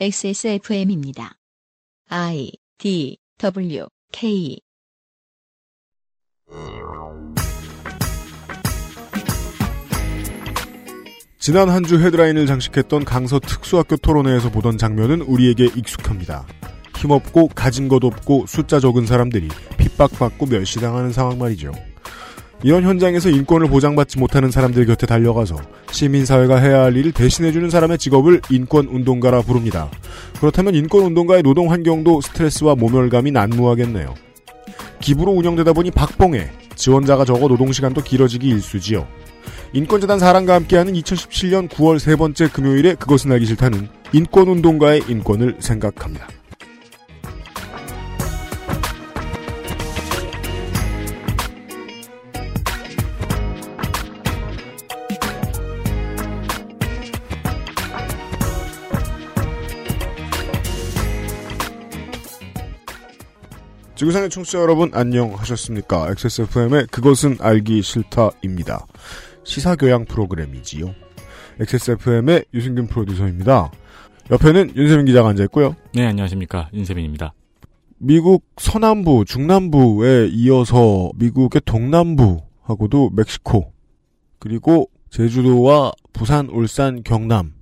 XSFM입니다. I D W K 지난 한 주 헤드라인을 장식했던 강서 특수학교 토론회에서 보던 장면은 우리에게 익숙합니다. 힘없고 가진 것 없고 숫자 적은 사람들이 핍박받고 멸시당하는 상황 말이죠. 이런 현장에서 인권을 보장받지 못하는 사람들 곁에 달려가서 시민사회가 해야 할 일을 대신해주는 사람의 직업을 인권운동가라 부릅니다. 그렇다면 인권운동가의 노동 환경도 스트레스와 모멸감이 난무하겠네요. 기부로 운영되다 보니 박봉해, 지원자가 적어 노동시간도 길어지기 일쑤지요. 인권재단 사랑과 함께하는 2017년 9월 세 번째 금요일에 그것은 알기 싫다는 인권운동가의 인권을 생각합니다. 지구상의 청취자 여러분 안녕하셨습니까? XSFM의 그것은 알기 싫다입니다. 시사교양 프로그램이지요. XSFM의 유승균 프로듀서입니다. 옆에는 윤세민 기자가 앉아있고요. 네, 안녕하십니까. 윤세민입니다. 미국 서남부, 중남부에 이어서 미국의 동남부하고도 멕시코, 그리고 제주도와 부산, 울산, 경남,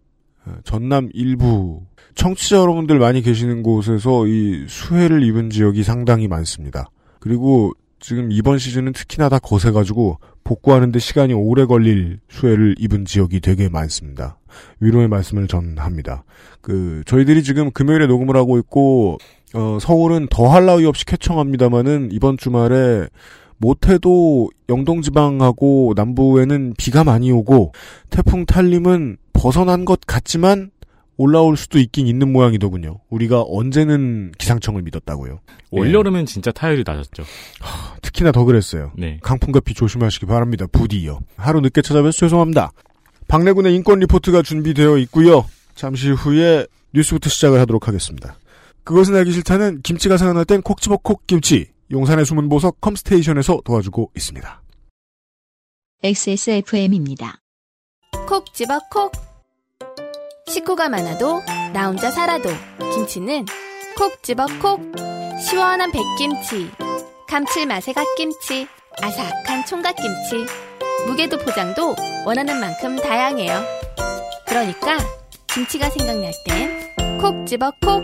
전남 일부 청취자 여러분들 많이 계시는 곳에서 이 수해를 입은 지역이 상당히 많습니다. 그리고 지금 이번 시즌은 특히나 다 거세가지고 복구하는데 시간이 오래 걸릴 수해를 입은 지역이 되게 많습니다. 위로의 말씀을 전합니다. 그 저희들이 지금 금요일에 녹음을 하고 있고 어, 서울은 더할 나위 없이 쾌청합니다만은 이번 주말에 못해도 영동지방하고 남부에는 비가 많이 오고 태풍 탈림은 벗어난 것 같지만 올라올 수도 있긴 있는 모양이더군요. 우리가 언제는 기상청을 믿었다고요. 올여름엔 진짜 타율이 낮았죠. 하, 특히나 더 그랬어요. 네. 강풍과 비 조심하시기 바랍니다. 부디요. 하루 늦게 찾아뵈서 죄송합니다. 박래군의 인권 리포트가 준비되어 있고요. 잠시 후에 뉴스부터 시작을 하도록 하겠습니다. 그것은 알기 싫다는 김치가 생각날 땐 콕 집어 콕 김치. 용산의 숨은 보석 컴스테이션에서 도와주고 있습니다. XSFM입니다. 콕 집어 콕. 식구가 많아도 나 혼자 살아도 김치는 콕 집어 콕. 시원한 백김치, 감칠맛의 갓김치, 아삭한 총각김치. 무게도 포장도 원하는 만큼 다양해요. 그러니까 김치가 생각날 땐 콕 집어 콕.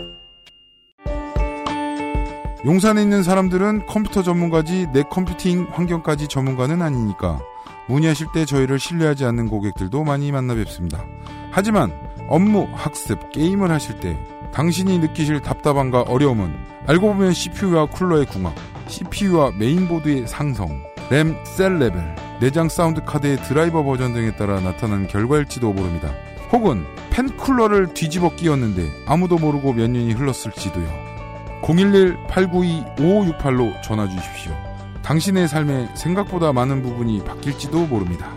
용산에 있는 사람들은 컴퓨터 전문가지 내 컴퓨팅 환경까지 전문가는 아니니까 문의하실 때 저희를 신뢰하지 않는 고객들도 많이 만나 뵙습니다. 하지만 업무, 학습, 게임을 하실 때 당신이 느끼실 답답함과 어려움은 알고 보면 CPU와 쿨러의 궁합, CPU와 메인보드의 상성, 램, 셀 레벨, 내장 사운드 카드의 드라이버 버전 등에 따라 나타난 결과일지도 모릅니다. 혹은 팬 쿨러를 뒤집어 끼웠는데 아무도 모르고 몇 년이 흘렀을지도요. 011-892-5568로 전화 주십시오. 당신의 삶에 생각보다 많은 부분이 바뀔지도 모릅니다.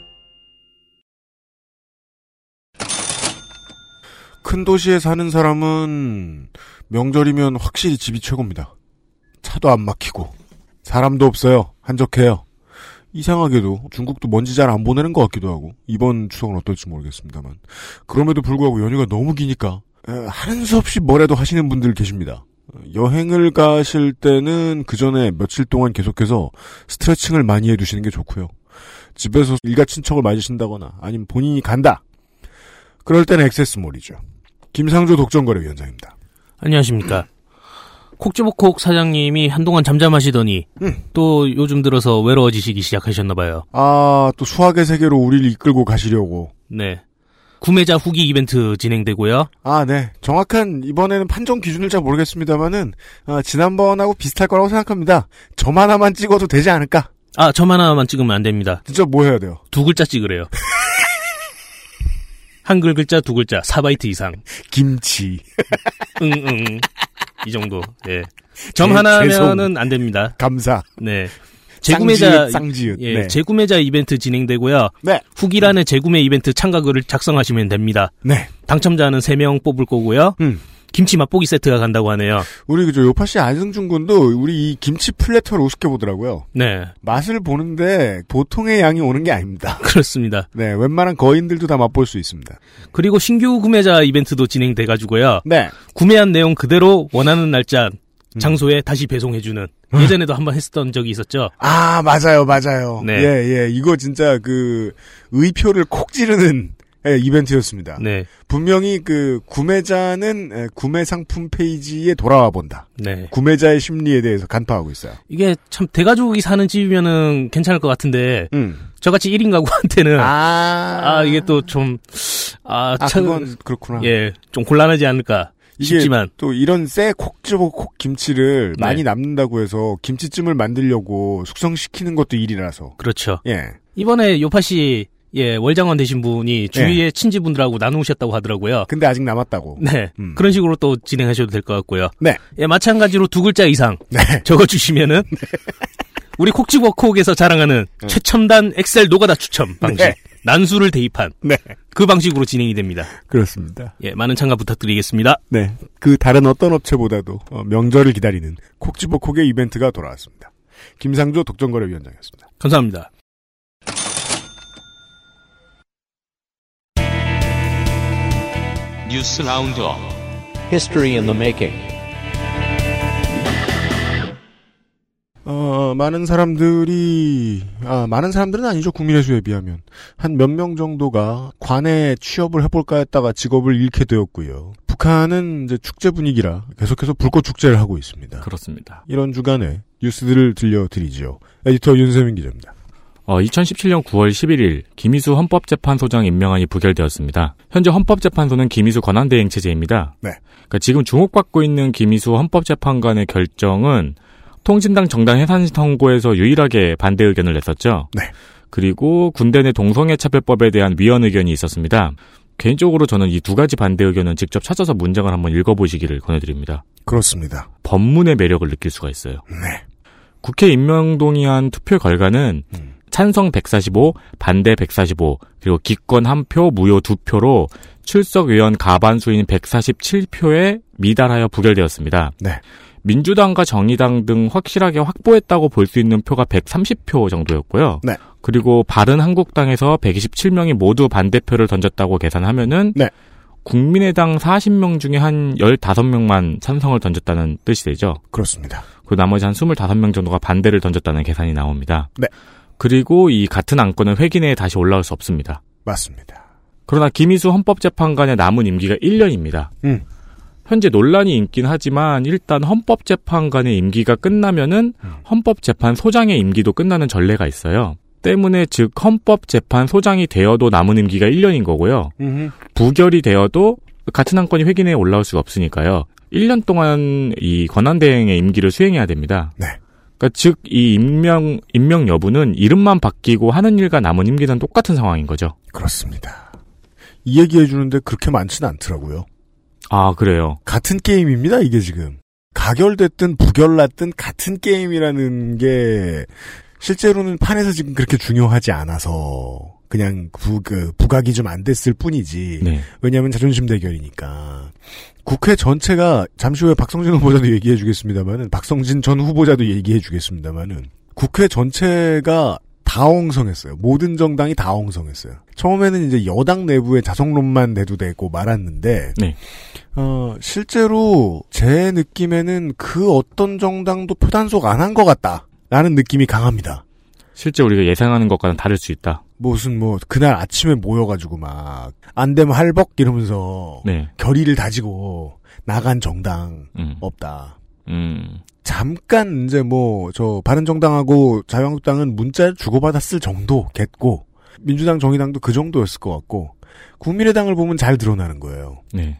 큰 도시에 사는 사람은 명절이면 확실히 집이 최고입니다. 차도 안 막히고 사람도 없어요. 한적해요. 이상하게도 중국도 먼지 잘 안 보내는 것 같기도 하고 이번 추석은 어떨지 모르겠습니다만 그럼에도 불구하고 연휴가 너무 기니까 하는 수 없이 뭐라도 하시는 분들 계십니다. 여행을 가실 때는 그 전에 며칠 동안 계속해서 스트레칭을 많이 해두시는 게 좋고요. 집에서 일가 친척을 맞으신다거나 아니면 본인이 간다. 그럴 때는 액세스몰이죠. 김상조 독점거래위원장입니다. 안녕하십니까. 콕지버콕 사장님이 한동안 잠잠하시더니 음. 또 요즘 들어서 외로워지시기 시작하셨나 봐요. 아, 또 수학의 세계로 우리를 이끌고 가시려고. 네. 구매자 후기 이벤트 진행되고요. 아, 네. 정확한 이번에는 판정 기준을 잘 모르겠습니다만은 아, 지난번하고 비슷할 거라고 생각합니다. 점 하나만 찍어도 되지 않을까? 아, 점 하나만 찍으면 안 됩니다. 진짜 뭐 해야 돼요? 두 글자 찍으래요. 한글 글자 두 글자 4바이트 이상. 김치. 응, 응. 이 정도. 예. 점 제- 하나면은 안 됩니다. 감사. 네. 재구매자 쌍지읒. 예, 네. 재구매자 이벤트 진행되고요. 네. 후기란에 재구매 이벤트 참가글을 작성하시면 됩니다. 네. 당첨자는 3명 뽑을 거고요. 음. 김치 맛보기 세트가 간다고 하네요. 우리 그저 요파 씨 안승준 군도 우리 이 김치 플래터를 우습게 보더라고요. 네. 맛을 보는데 보통의 양이 오는 게 아닙니다. 그렇습니다. 네, 웬만한 거인들도 다 맛볼 수 있습니다. 그리고 신규 구매자 이벤트도 진행돼 가지고요. 네. 구매한 내용 그대로 원하는 날짜 음. 장소에 다시 배송해주는 예전에도 한번 했었던 적이 있었죠. 아, 맞아요, 맞아요. 네. 예, 예. 이거 진짜 그 의표를 콕 찌르는 예, 이벤트였습니다. 네, 분명히 그 구매자는 예, 구매 상품 페이지에 돌아와 본다. 네. 구매자의 심리에 대해서 간파하고 있어요. 이게 참 대가족이 사는 집이면은 괜찮을 것 같은데 음. 저같이 1인 가구한테는 아, 아, 이게 또 좀 아, 아, 참, 그건 그렇구나. 예, 좀 곤란하지 않을까 이게 싶지만 또 이런 쎄 콕집어 콕 김치를 네. 많이 남는다고 해서 김치찜을 만들려고 숙성시키는 것도 일이라서. 그렇죠. 예. 이번에 요파 씨 예, 월장원 되신 분이 주위의 네. 친지분들하고 나누셨다고 하더라고요. 근데 아직 남았다고. 네. 음. 그런 식으로 또 진행하셔도 될 것 같고요. 네. 예, 마찬가지로 두 글자 이상 네. 적어 주시면은 우리 콕지버콕에서 자랑하는 최첨단 엑셀 노가다 추첨 방식. 네. 난수를 대입한 네. 그 방식으로 진행이 됩니다. 그렇습니다. 예, 많은 참가 부탁드리겠습니다. 네. 그 다른 어떤 업체보다도 어, 명절을 기다리는 콕집어 콕의 이벤트가 돌아왔습니다. 김상조 독점거래위원장이었습니다. 감사합니다. 뉴스 roundup History in the making. 어, 많은 사람들이, 아, 많은 사람들은 아니죠. 국민의 수에 비하면. 한 몇 명 정도가 관에 취업을 해 볼까 했다가 직업을 잃게 되었고요. 북한은 이제 축제 분위기라 계속해서 불꽃 축제를 하고 있습니다. 그렇습니다. 이런 주간에 뉴스들을 들려드리죠. 에디터 윤세민 기자입니다. 어, 2017년 9월 11일 김희수 헌법재판소장 임명안이 부결되었습니다. 현재 헌법재판소는 김희수 권한대행 체제입니다. 네. 그러니까 지금 주목받고 있는 김희수 헌법재판관의 결정은 통진당 정당 해산 선고에서 유일하게 반대 의견을 냈었죠. 네. 그리고 군대 내 동성애 차별법에 대한 위헌 의견이 있었습니다. 개인적으로 저는 이 두 가지 반대 의견은 직접 찾아서 문장을 한번 읽어보시기를 권해드립니다. 그렇습니다. 법문의 매력을 느낄 수가 있어요. 네. 국회 임명동의안 투표 결과는 음. 찬성 145, 반대 145, 그리고 기권 1표, 무효 2표로 출석 의원 가반수인 147표에 미달하여 부결되었습니다. 네. 민주당과 정의당 등 확실하게 확보했다고 볼 수 있는 표가 130표 정도였고요. 네. 그리고 바른 한국당에서 127명이 모두 반대표를 던졌다고 계산하면은 네. 국민의당 40명 중에 한 15명만 찬성을 던졌다는 뜻이 되죠. 그렇습니다. 그 나머지 한 25명 정도가 반대를 던졌다는 계산이 나옵니다. 네. 그리고 이 같은 안건은 회기 내에 다시 올라올 수 없습니다. 맞습니다. 그러나 김희수 헌법재판관의 남은 임기가 1년입니다. 음. 현재 논란이 있긴 하지만 일단 헌법재판관의 임기가 끝나면은 음. 헌법재판소장의 임기도 끝나는 전례가 있어요. 때문에 즉 헌법재판소장이 되어도 남은 임기가 1년인 거고요. 부결이 되어도 같은 안건이 회기내에 올라올 수가 없으니까요. 1년 동안 이 권한대행의 임기를 수행해야 됩니다. 네. 그러니까 즉 이 임명 임명 여부는 이름만 바뀌고 하는 일과 남은 임기는 똑같은 상황인 거죠. 그렇습니다. 이 얘기해 주는데 그렇게 많지는 않더라고요. 아 그래요. 같은 게임입니다, 이게 지금. 가결됐든 부결났든 같은 게임이라는 게 실제로는 판에서 지금 그렇게 중요하지 않아서 그냥 부, 그, 부각이 좀 안 됐을 뿐이지. 네. 왜냐하면 자존심 대결이니까. 국회 전체가 잠시 후에 박성진 후보자도 얘기해 주겠습니다만은 박성진 전 후보자도 얘기해 주겠습니다만은 국회 전체가 다 엉성했어요. 모든 정당이 다 엉성했어요. 처음에는 이제 여당 내부의 자성론만 대두되고 말았는데 네. 어, 실제로 제 느낌에는 그 어떤 정당도 표단속 안 한 것 같다. 라는 느낌이 강합니다. 실제 우리가 예상하는 것과는 다를 수 있다. 무슨 뭐 그날 아침에 모여가지고 막 안 되면 할벅 이러면서 네. 결의를 다지고 나간 정당 음. 없다. 음. 잠깐 이제 뭐 저 바른정당하고 자유한국당은 문자를 주고받았을 정도겠고 민주당 정의당도 그 정도였을 것 같고 국민의당을 보면 잘 드러나는 거예요. 네.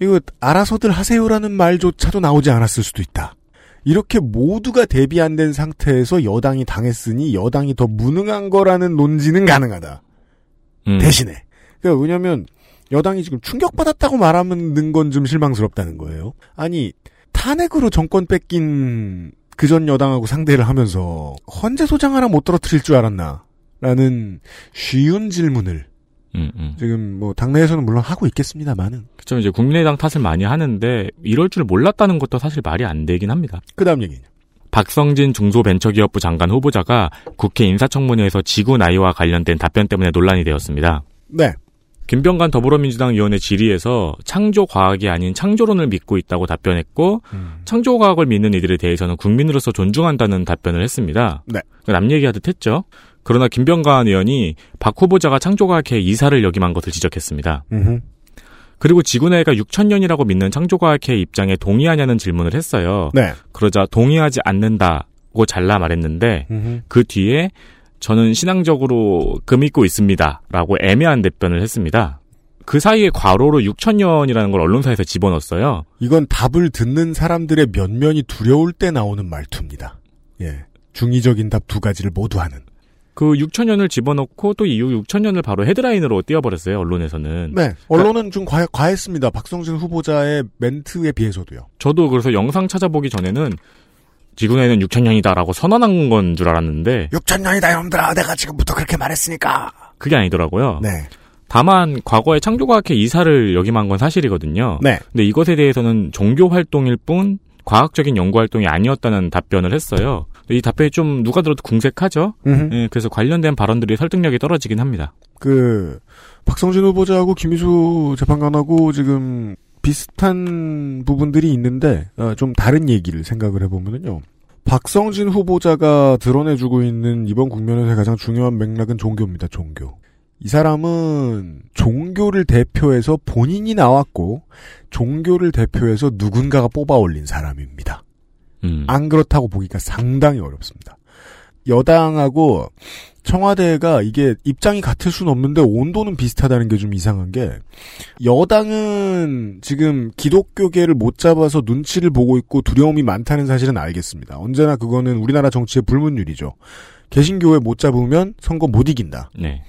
이거 알아서들 하세요라는 말조차도 나오지 않았을 수도 있다. 이렇게 모두가 대비 안 된 상태에서 여당이 당했으니 여당이 더 무능한 거라는 논지는 가능하다. 음. 대신에. 그러니까 왜냐면 여당이 지금 충격받았다고 말하는 건 좀 실망스럽다는 거예요. 아니 탄핵으로 정권 뺏긴 그 전 여당하고 상대를 하면서 헌재 소장 하나 못 떨어뜨릴 줄 알았나? 라는 쉬운 질문을 음, 음. 지금 뭐 당내에서는 물론 하고 있겠습니다만은 그쵸 이제 국민의당 탓을 많이 하는데 이럴 줄 몰랐다는 것도 사실 말이 안 되긴 합니다. 그다음 얘기는 박성진 중소벤처기업부 장관 후보자가 국회 인사청문회에서 지구 나이와 관련된 답변 때문에 논란이 되었습니다. 네. 김병관 더불어민주당 의원의 질의에서 창조과학이 아닌 창조론을 믿고 있다고 답변했고 창조과학을 믿는 이들에 대해서는 국민으로서 존중한다는 답변을 했습니다. 네. 남 얘기하듯 했죠. 그러나 김병관 의원이 박 후보자가 창조과학회 이사를 역임한 것을 지적했습니다. 음흠. 그리고 지구나이가 6천년이라고 믿는 창조과학회 입장에 동의하냐는 질문을 했어요. 네. 그러자 동의하지 않는다고 잘라 말했는데 음흠. 그 뒤에 저는 신앙적으로 그 믿고 있습니다. 라고 애매한 답변을 했습니다. 그 사이에 과로로 6천년이라는 걸 언론사에서 집어넣었어요. 이건 답을 듣는 사람들의 면면이 두려울 때 나오는 말투입니다. 예. 중의적인 답 두 가지를 모두 하는. 그 6천년을 집어넣고 또 이후 6천년을 바로 헤드라인으로 띄워버렸어요, 언론에서는. 네. 언론은 좀 과, 과했습니다. 박성진 후보자의 멘트에 비해서도요. 저도 그래서 영상 찾아보기 전에는 지구내는 6천년이다라고 선언한 건 줄 알았는데 6천년이다 여러분들아 내가 지금부터 그렇게 말했으니까. 그게 아니더라고요. 네. 다만 과거에 창조과학회 이사를 역임한 건 사실이거든요. 네. 근데 이것에 대해서는 종교 활동일 뿐 과학적인 연구 활동이 아니었다는 답변을 했어요. 이 답변이 좀 누가 들어도 궁색하죠. 예, 그래서 관련된 발언들이 설득력이 떨어지긴 합니다. 그 박성진 후보자하고 김희수 재판관하고 지금 비슷한 부분들이 있는데 어, 좀 다른 얘기를 생각을 해보면요. 박성진 후보자가 드러내주고 있는 이번 국면에서 가장 중요한 맥락은 종교입니다. 종교. 이 사람은 종교를 대표해서 본인이 나왔고 종교를 대표해서 누군가가 뽑아 올린 사람입니다. 음. 안 그렇다고 보기가 상당히 어렵습니다. 여당하고 청와대가 이게 입장이 같을 수는 없는데 온도는 비슷하다는 게 좀 이상한 게 여당은 지금 기독교계를 못 잡아서 눈치를 보고 있고 두려움이 많다는 사실은 알겠습니다. 언제나 그거는 우리나라 정치의 불문율이죠. 개신교회 못 잡으면 선거 못 이긴다. 네.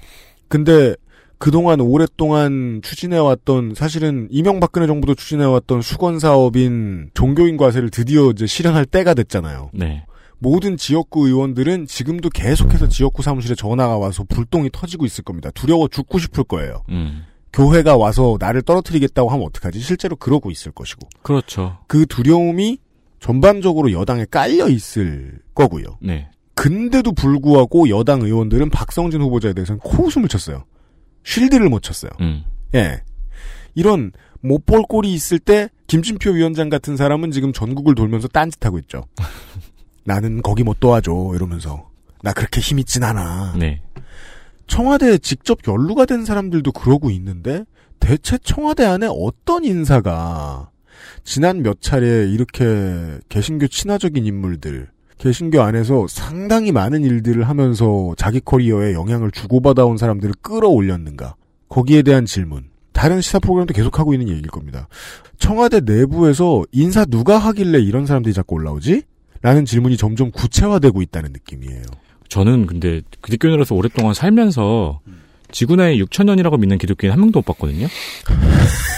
근데 그동안 오랫동안 추진해왔던 사실은 이명박근혜 정부도 추진해왔던 수건 사업인 종교인 과세를 드디어 이제 실현할 때가 됐잖아요. 네. 모든 지역구 의원들은 지금도 계속해서 지역구 사무실에 전화가 와서 불똥이 터지고 있을 겁니다. 두려워 죽고 싶을 거예요. 음. 교회가 와서 나를 떨어뜨리겠다고 하면 어떡하지? 실제로 그러고 있을 것이고. 그렇죠. 그 두려움이 전반적으로 여당에 깔려 있을 거고요. 네. 근데도 불구하고 여당 의원들은 박성진 후보자에 대해서는 코웃음을 쳤어요. 쉴드를 못 쳤어요. 음. 예. 이런 못 볼 꼴이 있을 때 김진표 위원장 같은 사람은 지금 전국을 돌면서 딴짓하고 있죠. 나는 거기 못 도와줘 이러면서 나 그렇게 힘 있진 않아. 네. 청와대에 직접 연루가 된 사람들도 그러고 있는데 대체 청와대 안에 어떤 인사가 지난 몇 차례 이렇게 개신교 친화적인 인물들 개신교 안에서 상당히 많은 일들을 하면서 자기 커리어에 영향을 주고받아온 사람들을 끌어올렸는가 거기에 대한 질문 다른 시사 프로그램도 계속하고 있는 얘기일 겁니다. 청와대 내부에서 인사 누가 하길래 이런 사람들이 자꾸 올라오지? 라는 질문이 점점 구체화되고 있다는 느낌이에요. 저는 근데 기독교인으로서 오랫동안 살면서 지구내에 6천년이라고 믿는 기독교인 한 명도 못 봤거든요.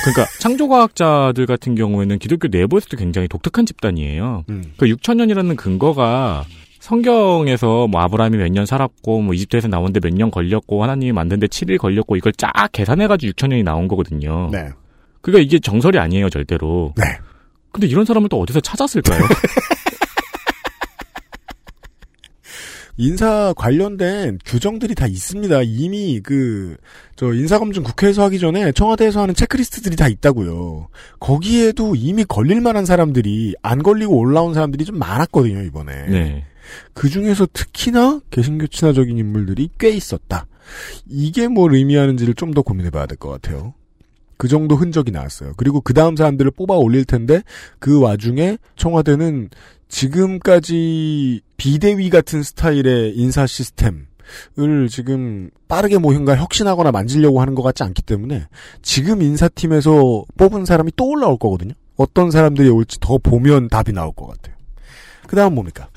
그러니까 창조과학자들 같은 경우에는 기독교 내부에서도 굉장히 독특한 집단이에요. 음. 그 6천년이라는 근거가 성경에서 뭐 아브라함이 몇 년 살았고 뭐 이집트에서 나오는데 몇 년 걸렸고 하나님이 만드는데 7일 걸렸고 이걸 쫙 계산해가지고 6천년이 나온 거거든요. 네. 그러니까 이게 정설이 아니에요 절대로. 네. 근데 이런 사람을 또 어디서 찾았을까요? 인사 관련된 규정들이 다 있습니다. 이미 그, 저, 인사검증 국회에서 하기 전에 청와대에서 하는 체크리스트들이 다 있다고요. 거기에도 이미 걸릴 만한 사람들이, 안 걸리고 올라온 사람들이 좀 많았거든요, 이번에. 네. 그 중에서 특히나 개신교 친화적인 인물들이 꽤 있었다. 이게 뭘 의미하는지를 좀 더 고민해 봐야 될 것 같아요. 그 정도 흔적이 나왔어요. 그리고 그 다음 사람들을 뽑아 올릴 텐데, 그 와중에 청와대는 지금까지 비대위 같은 스타일의 인사 시스템을 지금 빠르게 뭔가 혁신하거나 만지려고 하는 것 같지 않기 때문에 지금 인사팀에서 뽑은 사람이 또 올라올 거거든요. 어떤 사람들이 올지 더 보면 답이 나올 것 같아요. 그 다음 뭡니까?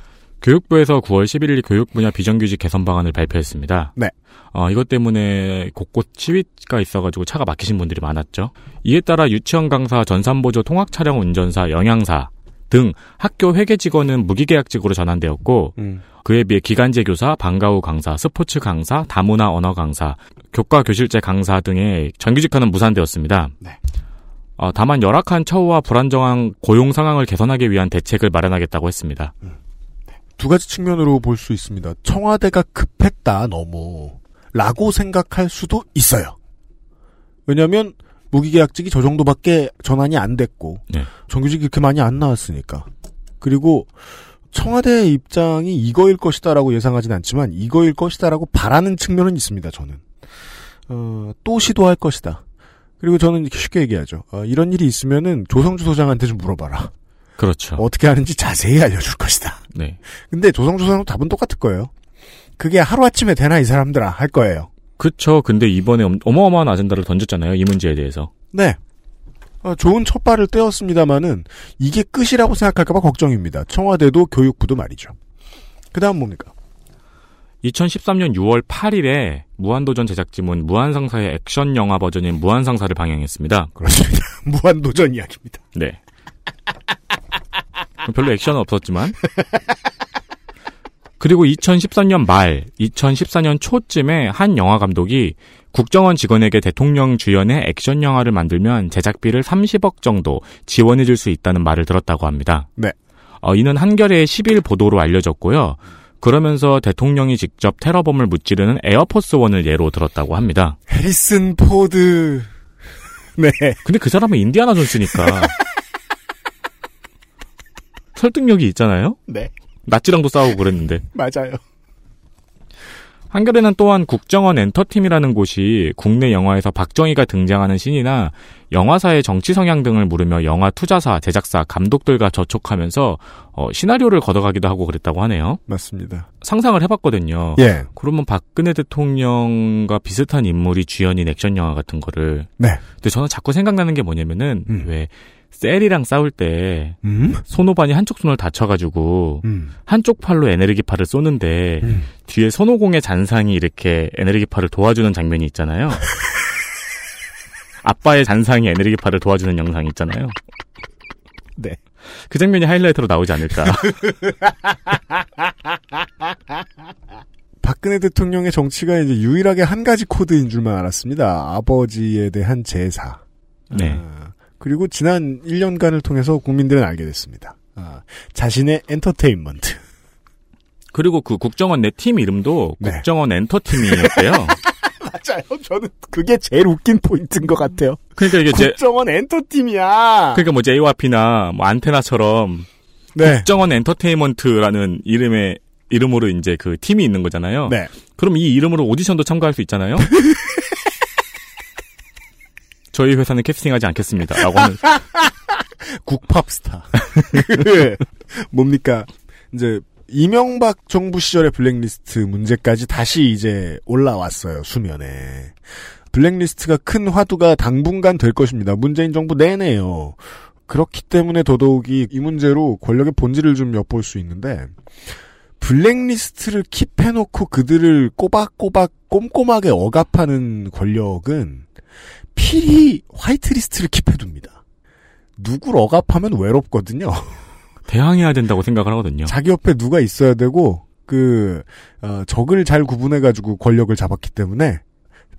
교육부에서 9월 11일 교육 분야 비정규직 개선 방안을 발표했습니다. 네. 어, 이것 때문에 곳곳 시위가 있어가지고 차가 막히신 분들이 많았죠. 이에 따라 유치원 강사, 전산보조 통학 차량 운전사, 영양사 등 학교 회계 직원은 무기계약직으로 전환되었고 음. 그에 비해 기간제 교사, 방과후 강사, 스포츠 강사, 다문화 언어 강사, 교과 교실제 강사 등의 정규직화는 무산되었습니다. 네. 어, 다만 열악한 처우와 불안정한 고용 상황을 개선하기 위한 대책을 마련하겠다고 했습니다. 두 가지 측면으로 볼 수 있습니다. 청와대가 급했다, 너무. 라고 생각할 수도 있어요. 왜냐면, 무기계약직이 저 정도밖에 전환이 안 됐고, 네. 정규직이 그렇게 많이 안 나왔으니까. 그리고, 청와대의 입장이 이거일 것이다라고 예상하진 않지만, 이거일 것이다라고 바라는 측면은 있습니다, 저는. 어, 또 시도할 것이다. 그리고 저는 이렇게 쉽게 얘기하죠. 어, 이런 일이 있으면은 조성주 소장한테 좀 물어봐라. 그렇죠. 어떻게 하는지 자세히 알려줄 것이다. 네. 근데 소장도 답은 똑같을 거예요. 그게 하루아침에 되나 이 사람들아 할 거예요. 그쵸. 근데 이번에 엄- 어마어마한 아젠다를 던졌잖아요. 이 문제에 대해서. 네. 어, 좋은 첫발을 떼었습니다마는 이게 끝이라고 생각할까봐 걱정입니다. 청와대도 교육부도 말이죠. 그 다음 뭡니까? 2013년 6월 8일에 무한도전 제작진은 무한상사의 액션 영화 버전인 무한상사를 방영했습니다. 그렇습니다. 무한도전 이야기입니다. 네. 별로 액션은 없었지만. 그리고 2013년 말, 2014년 초쯤에 한 영화 감독이 국정원 직원에게 대통령 주연의 액션 영화를 만들면 제작비를 30억 정도 지원해 줄 수 있다는 말을 들었다고 합니다. 네. 어, 이는 한겨레의 10일 보도로 알려졌고요. 그러면서 대통령이 직접 테러범을 무찌르는 에어포스원을 예로 들었다고 합니다. 해리슨 포드. 네. 근데 그 사람은 인디아나 존스니까. 설득력이 있잖아요? 네. 나치랑도 싸우고 그랬는데. 맞아요. 한겨레는 또한 국정원 엔터팀이라는 곳이 국내 영화에서 박정희가 등장하는 신이나 영화사의 정치 성향 등을 물으며 영화 투자사, 제작사, 감독들과 접촉하면서 어, 시나리오를 걷어가기도 하고 그랬다고 하네요. 맞습니다. 상상을 해봤거든요. 예. 그러면 박근혜 대통령과 비슷한 인물이 주연인 액션 영화 같은 거를. 네. 근데 저는 자꾸 생각나는 게 뭐냐면은 음. 왜 셀이랑 싸울 때 음? 손오반이 한쪽 손을 다쳐가지고 음. 한쪽 팔로 에네르기파를 쏘는데 음. 뒤에 손오공의 잔상이 이렇게 에네르기파를 도와주는 장면이 있잖아요. 아빠의 잔상이 에네르기파를 도와주는 영상이 있잖아요. 네. 그 장면이 하이라이트로 나오지 않을까. 박근혜 대통령의 정치가 이제 유일하게 한 가지 코드인 줄만 알았습니다. 아버지에 대한 제사. 네. 아, 그리고 지난 1년간을 통해서 국민들은 알게 됐습니다. 아, 자신의 엔터테인먼트. 그리고 그 국정원 내 팀 이름도 네. 국정원 엔터팀이었대요. 맞아요. 저는 그게 제일 웃긴 포인트인 것 같아요. 그러니까 이게 제, 국정원 엔터팀이야. 그러니까 뭐 JYP나 뭐 안테나처럼 네. 국정원 엔터테인먼트라는 이름의 이름으로 이제 그 팀이 있는 거잖아요. 네. 그럼 이 이름으로 오디션도 참가할 수 있잖아요. 저희 회사는 캐스팅하지 않겠습니다. 라고 하는 국팝스타. 그 뭡니까? 이제 이명박 정부 시절의 블랙리스트 문제까지 다시 이제 올라왔어요 수면에. 블랙리스트가 큰 화두가 당분간 될 것입니다. 문재인 정부 내내요. 그렇기 때문에 더더욱이 이 문제로 권력의 본질을 좀 엿볼 수 있는데 블랙리스트를 킵해놓고 그들을 꼬박꼬박 꼼꼼하게 억압하는 권력은 필히 화이트리스트를 킵해둡니다. 누굴 억압하면 외롭거든요. 대항해야 된다고 생각을 하거든요. 자기 옆에 누가 있어야 되고 그 어, 적을 잘 구분해가지고 권력을 잡았기 때문에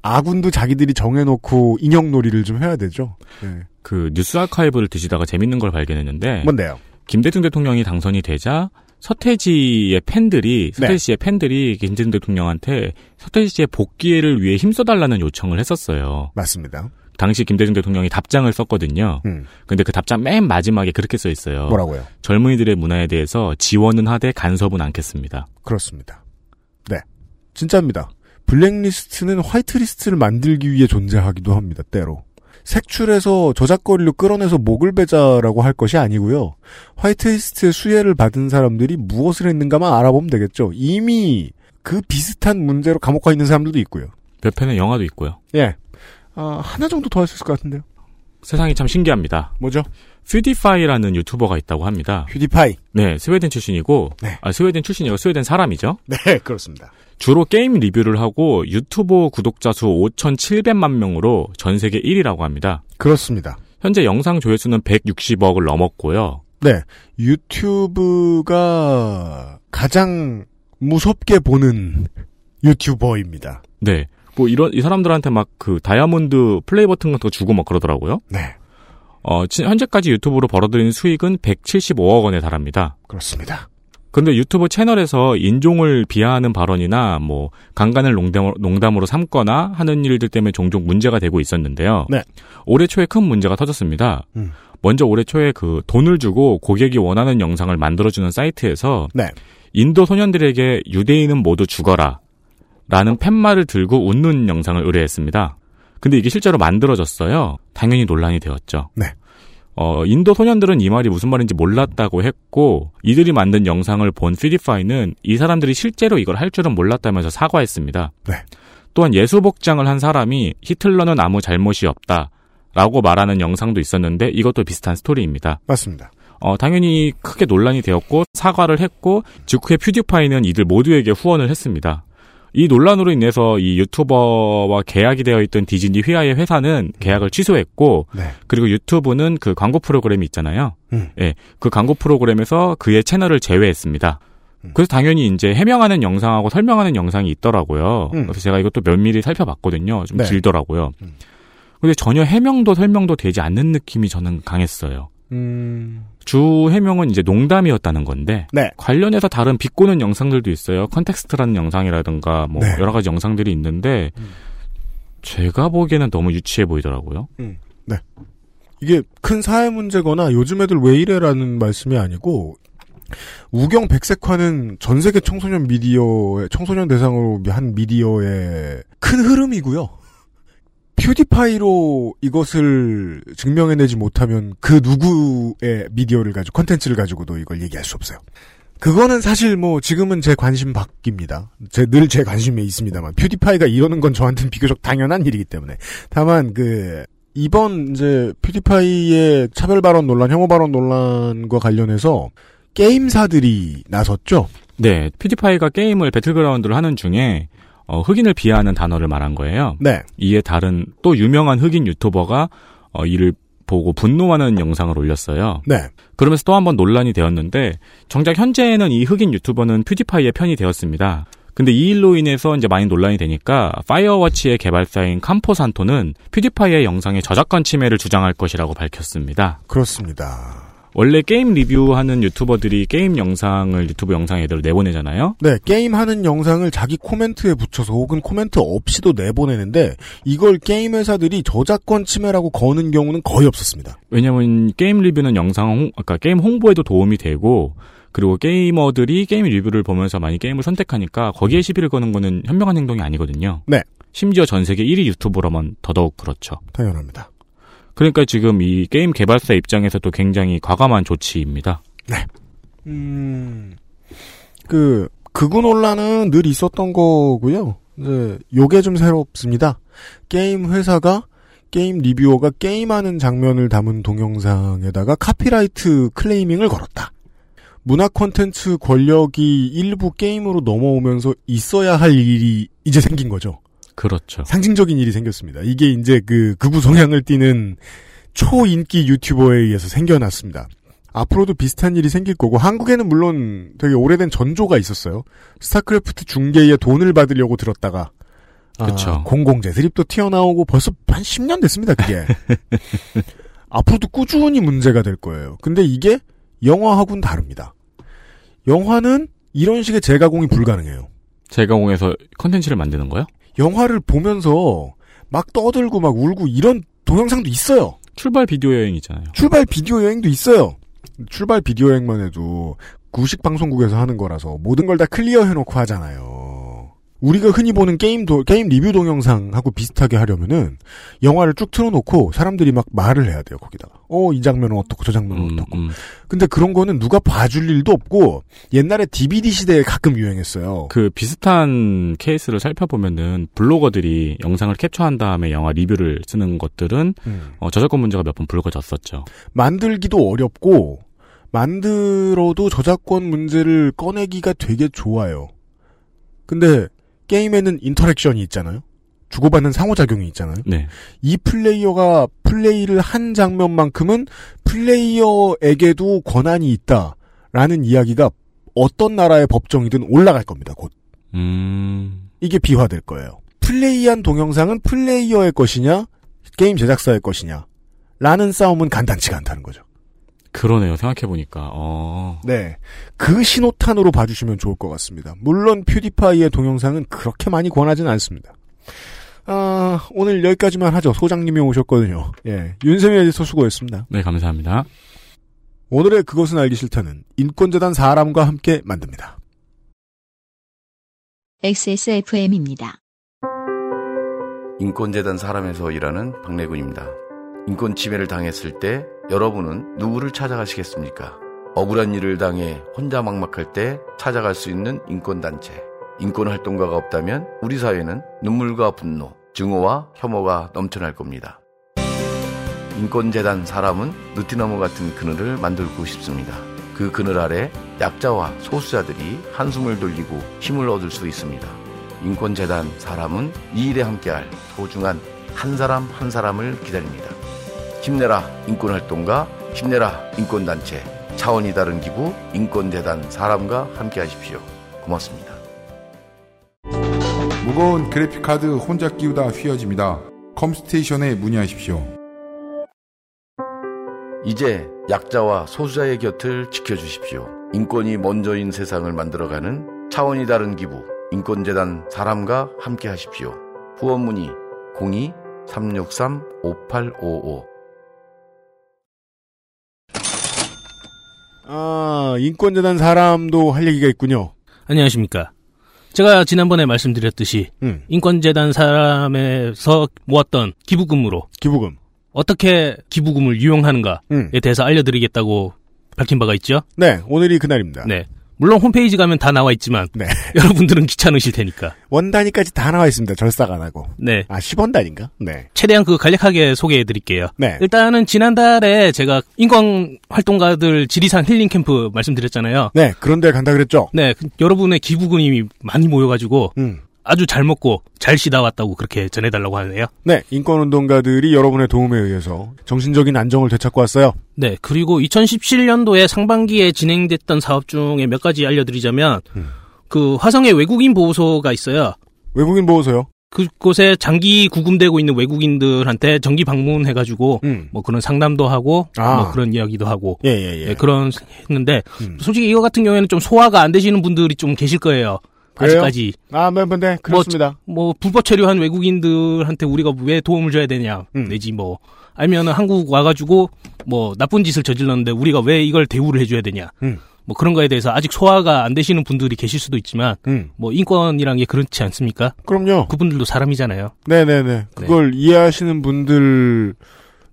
아군도 자기들이 정해놓고 인형놀이를 좀 해야 되죠. 네. 그 뉴스 아카이브를 뒤지다가 재밌는 걸 발견했는데 뭔데요? 김대중 대통령이 당선이 되자 서태지의 팬들이 서태지 네. 씨의 팬들이 김대중 대통령한테 서태지 씨의 복귀를 위해 힘써달라는 요청을 했었어요. 맞습니다. 당시 김대중 대통령이 답장을 썼거든요. 음, 근데 그 답장 맨 마지막에 그렇게 써 있어요. 뭐라고요? 젊은이들의 문화에 대해서 지원은 하되 간섭은 않겠습니다. 그렇습니다. 네, 진짜입니다. 블랙리스트는 화이트리스트를 만들기 위해 존재하기도 합니다. 때로. 색출해서 저작거리로 끌어내서 목을 베자라고 할 것이 아니고요. 화이트리스트의 수혜를 받은 사람들이 무엇을 했는가만 알아보면 되겠죠. 이미 그 비슷한 문제로 감옥 가 있는 사람들도 있고요. 몇 편의 영화도 있고요. 예. 아, 하나 정도 더 할 수 있을 것 같은데요. 세상이 참 신기합니다. 뭐죠? 퓨디파이라는 유튜버가 있다고 합니다. 퓨디파이. 네, 스웨덴 출신이고, 네. 아, 스웨덴 출신이고 스웨덴 사람이죠. 네, 그렇습니다. 주로 게임 리뷰를 하고 유튜브 구독자 수 5,700만 명으로 전 세계 1위라고 합니다. 그렇습니다. 현재 영상 조회수는 160억을 넘었고요. 네. 유튜브가 가장 무섭게 보는 유튜버입니다. 네. 뭐 이런 이 사람들한테 막 그 다이아몬드 플레이 버튼 같은 거 주고 막 그러더라고요. 네. 어, 지- 현재까지 유튜브로 벌어들인 수익은 175억 원에 달합니다. 그렇습니다. 근데 유튜브 채널에서 인종을 비하하는 발언이나 뭐 강간을 농담, 농담으로 삼거나 하는 일들 때문에 종종 문제가 되고 있었는데요. 네. 올해 초에 큰 문제가 터졌습니다. 음. 먼저 올해 초에 그 돈을 주고 고객이 원하는 영상을 만들어주는 사이트에서 네. 인도 소년들에게 유대인은 모두 죽어라 라는 팻말을 들고 웃는 영상을 의뢰했습니다. 근데 이게 실제로 만들어졌어요. 당연히 논란이 되었죠. 네. 어, 인도 소년들은 이 말이 무슨 말인지 몰랐다고 했고 이들이 만든 영상을 본 퓨디파이는 이 사람들이 실제로 이걸 할 줄은 몰랐다면서 사과했습니다. 네. 또한 예수 복장을 한 사람이 히틀러는 아무 잘못이 없다. 라고 말하는 영상도 있었는데 이것도 비슷한 스토리입니다. 맞습니다. 어, 당연히 크게 논란이 되었고 사과를 했고 직후에 퓨디파이는 이들 모두에게 후원을 했습니다. 이 논란으로 인해서 이 유튜버와 계약이 되어 있던 디즈니 휘하의 회사는 계약을 취소했고 네. 그리고 유튜브는 그 광고 프로그램이 있잖아요. 음. 예, 그 광고 프로그램에서 그의 채널을 제외했습니다. 음. 그래서 당연히 이제 해명하는 영상하고 설명하는 영상이 있더라고요. 음. 그래서 제가 이것도 면밀히 살펴봤거든요. 좀 네. 길더라고요. 음. 근데 전혀 해명도 설명도 되지 않는 느낌이 저는 강했어요. 음. 주 해명은 이제 농담이었다는 건데 네. 관련해서 다른 비꼬는 영상들도 있어요. context라는 영상이라든가 뭐 네. 여러 가지 영상들이 있는데 음. 제가 보기에는 너무 유치해 보이더라고요. 이게 큰 사회 문제거나 요즘 애들 왜 이래라는 말씀이 아니고 우경 백색화는 전 세계 청소년 미디어의 청소년 대상으로 한 미디어의 큰 흐름이고요. 퓨디파이로 이것을 증명해내지 못하면 그 누구의 미디어를 가지고 컨텐츠를 가지고도 이걸 얘기할 수 없어요. 그거는 사실 뭐 지금은 제 관심 밖입니다. 제 늘 제 관심에 있습니다만 퓨디파이가 이러는 건 저한테는 비교적 당연한 일이기 때문에 다만 그 이번 이제 퓨디파이의 차별 발언 논란, 혐오 발언 논란과 관련해서 게임사들이 나섰죠. 네, 퓨디파이가 게임을 배틀그라운드를 하는 중에 어, 흑인을 비하하는 단어를 말한 거예요. 네. 이에 다른 또 유명한 흑인 유튜버가 어, 이를 보고 분노하는 영상을 올렸어요. 네. 그러면서 또 한 번 논란이 되었는데 정작 현재는 이 흑인 유튜버는 퓨디파이의 편이 되었습니다. 근데 이 일로 인해서 이제 많이 논란이 되니까 파이어워치의 개발사인 캄포산토는 퓨디파이의 영상의 저작권 침해를 주장할 것이라고 밝혔습니다. 그렇습니다. 원래 게임 리뷰하는 유튜버들이 게임 영상을 유튜브 영상에 대로 내보내잖아요. 네, 게임 하는 영상을 자기 코멘트에 붙여서 혹은 코멘트 없이도 내보내는데 이걸 게임 회사들이 저작권 침해라고 거는 경우는 거의 없었습니다. 왜냐면 게임 리뷰는 영상 홍, 아까 게임 홍보에도 도움이 되고 그리고 게이머들이 게임 리뷰를 보면서 많이 게임을 선택하니까 거기에 시비를 거는 거는 현명한 행동이 아니거든요. 네. 심지어 전 세계 1위 유튜버라면 더더욱 그렇죠. 당연합니다. 그러니까 지금 이 게임 개발사 입장에서도 굉장히 과감한 조치입니다. 음, 그, 극우 논란은 늘 있었던 거고요. 이제, 요게 좀 새롭습니다. 게임 회사가 게임 reviewer가 게임하는 장면을 담은 동영상에다가 copyright claiming을 걸었다. 문화 콘텐츠 권력이 일부 게임으로 넘어오면서 있어야 할 일이 이제 생긴 거죠. 그렇죠. 상징적인 일이 생겼습니다. 이게 이제 그 극우 성향을 띠는 초인기 유튜버에 의해서 생겨났습니다. 앞으로도 비슷한 일이 생길 거고 한국에는 물론 되게 오래된 전조가 있었어요. 스타크래프트 중계에 돈을 받으려고 들었다가 그쵸. 아, 공공재 드립도 튀어나오고 벌써 한 10년 됐습니다. 그게 앞으로도 꾸준히 문제가 될 거예요. 근데 이게 영화하고는 다릅니다. 영화는 이런 식의 재가공이 불가능해요. 재가공해서 컨텐츠를 만드는 거요? 영화를 보면서 막 떠들고 막 울고 이런 동영상도 있어요. 출발 비디오 여행 있잖아요. 출발 비디오 여행도 있어요. 출발 비디오 여행만 해도 구식 방송국에서 하는 거라서 모든 걸 다 clear 해놓고 하잖아요. 우리가 흔히 보는 게임 도, 게임 리뷰 동영상하고 비슷하게 하려면은 영화를 쭉 틀어놓고 사람들이 막 말을 해야 돼요 거기다가. 어 이 장면은 어떻고 저 장면은 음, 어떻고. 음. 근데 그런 거는 누가 봐줄 일도 없고 옛날에 DVD 시대에 가끔 유행했어요. 그 비슷한 케이스를 살펴보면은 블로거들이 영상을 캡처한 다음에 영화 리뷰를 쓰는 것들은 음. 어, 저작권 문제가 몇 번 불거졌었죠. 만들기도 어렵고 만들어도 저작권 문제를 꺼내기가 되게 좋아요. 근데 게임에는 interaction이 있잖아요. 주고받는 상호작용이 있잖아요. 네. 이 플레이어가 플레이를 한 장면만큼은 플레이어에게도 권한이 있다라는 이야기가 어떤 나라의 법정이든 올라갈 겁니다. 곧 음. 이게 비화될 거예요. 플레이한 동영상은 플레이어의 것이냐 게임 제작사의 것이냐 라는 싸움은 간단치가 않다는 거죠. 그러네요. 생각해보니까. 어. 네. 그 신호탄으로 봐주시면 좋을 것 같습니다. 물론 퓨디파이의 동영상은 그렇게 많이 권하진 않습니다. 아, 오늘 여기까지만 하죠. 소장님이 오셨거든요. 예. 윤세미 에디터 수고했습니다. 네, 감사합니다. 오늘의 그것은 알기 싫다는 인권재단 사람과 함께 만듭니다. XSFM입니다. 인권재단 사람에서 일하는 박래군입니다. 인권 침해를 당했을 때 여러분은 누구를 찾아가시겠습니까? 억울한 일을 당해 혼자 막막할 때 찾아갈 수 있는 인권단체. 인권활동가가 없다면 우리 사회는 눈물과 분노, 증오와 혐오가 넘쳐날 겁니다. 인권재단 사람은 느티나무 같은 그늘을 만들고 싶습니다. 그 그늘 아래 약자와 소수자들이 한숨을 돌리고 힘을 얻을 수 있습니다. 인권재단 사람은 이 일에 함께할 소중한 한 사람 한 사람을 기다립니다. 힘내라 인권활동가, 힘내라 인권단체, 차원이 다른 기부 인권재단 사람과 함께 하십시오. 고맙습니다. 무거운 그래픽카드 혼자 끼우다 휘어집니다. 컴스테이션에 문의하십시오. 이제 약자와 소수자의 곁을 지켜주십시오. 인권이 먼저인 세상을 만들어가는 차원이 다른 기부 인권재단 사람과 함께 하십시오. 후원 문의 02-363-5855 아, 인권재단 사람도 할 얘기가 있군요. 안녕하십니까. 제가 지난번에 말씀드렸듯이 음, 인권재단 사람에서 모았던 기부금으로 기부금. 어떻게 기부금을 유용하는가에 음. 대해서 알려드리겠다고 밝힌 바가 있죠. 네, 오늘이 그날입니다. 네. 물론 홈페이지 가면 다 나와 있지만 네. 여러분들은 귀찮으실 테니까. 원 단위까지 다 나와 있습니다. 절삭 안 하고. 네. 아, 10원 단인가? 네. 최대한 그 간략하게 소개해 드릴게요. 네. 일단은 지난달에 제가 인권 활동가들 지리산 힐링 캠프 말씀드렸잖아요. 네, 그런 데 간다 그랬죠? 네, 그 여러분의 기부금이 많이 모여 가지고 음. 아주 잘 먹고 잘 쉬다 왔다고 그렇게 전해달라고 하네요. 네, 인권운동가들이 여러분의 도움에 의해서 정신적인 안정을 되찾고 왔어요. 네, 그리고 2017년도에 상반기에 진행됐던 사업 중에 몇 가지 알려드리자면 음. 그 화성에 외국인 보호소가 있어요. 외국인 보호소요. 그곳에 장기 구금되고 있는 외국인들한테 정기 방문해가지고 음. 뭐 그런 상담도 하고 아. 뭐 그런 이야기도 하고 예, 예, 예. 네, 그런 했는데 음. 솔직히 이거 같은 경우에는 좀 소화가 안 되시는 분들이 좀 계실 거예요. 그래요? 아직까지 아, 네, 네, 그렇습니다. 뭐 불법 체류한 외국인들한테 우리가 왜 도움을 줘야 되냐 음. 내지 뭐 아니면은 한국 와가지고 뭐 나쁜 짓을 저질렀는데 우리가 왜 이걸 대우를 해줘야 되냐 음. 뭐 그런 거에 대해서 아직 소화가 안 되시는 분들이 계실 수도 있지만 음. 뭐 인권이란 게 그렇지 않습니까? 그럼요. 그분들도 사람이잖아요. 네네네. 그걸 이해하시는 분들을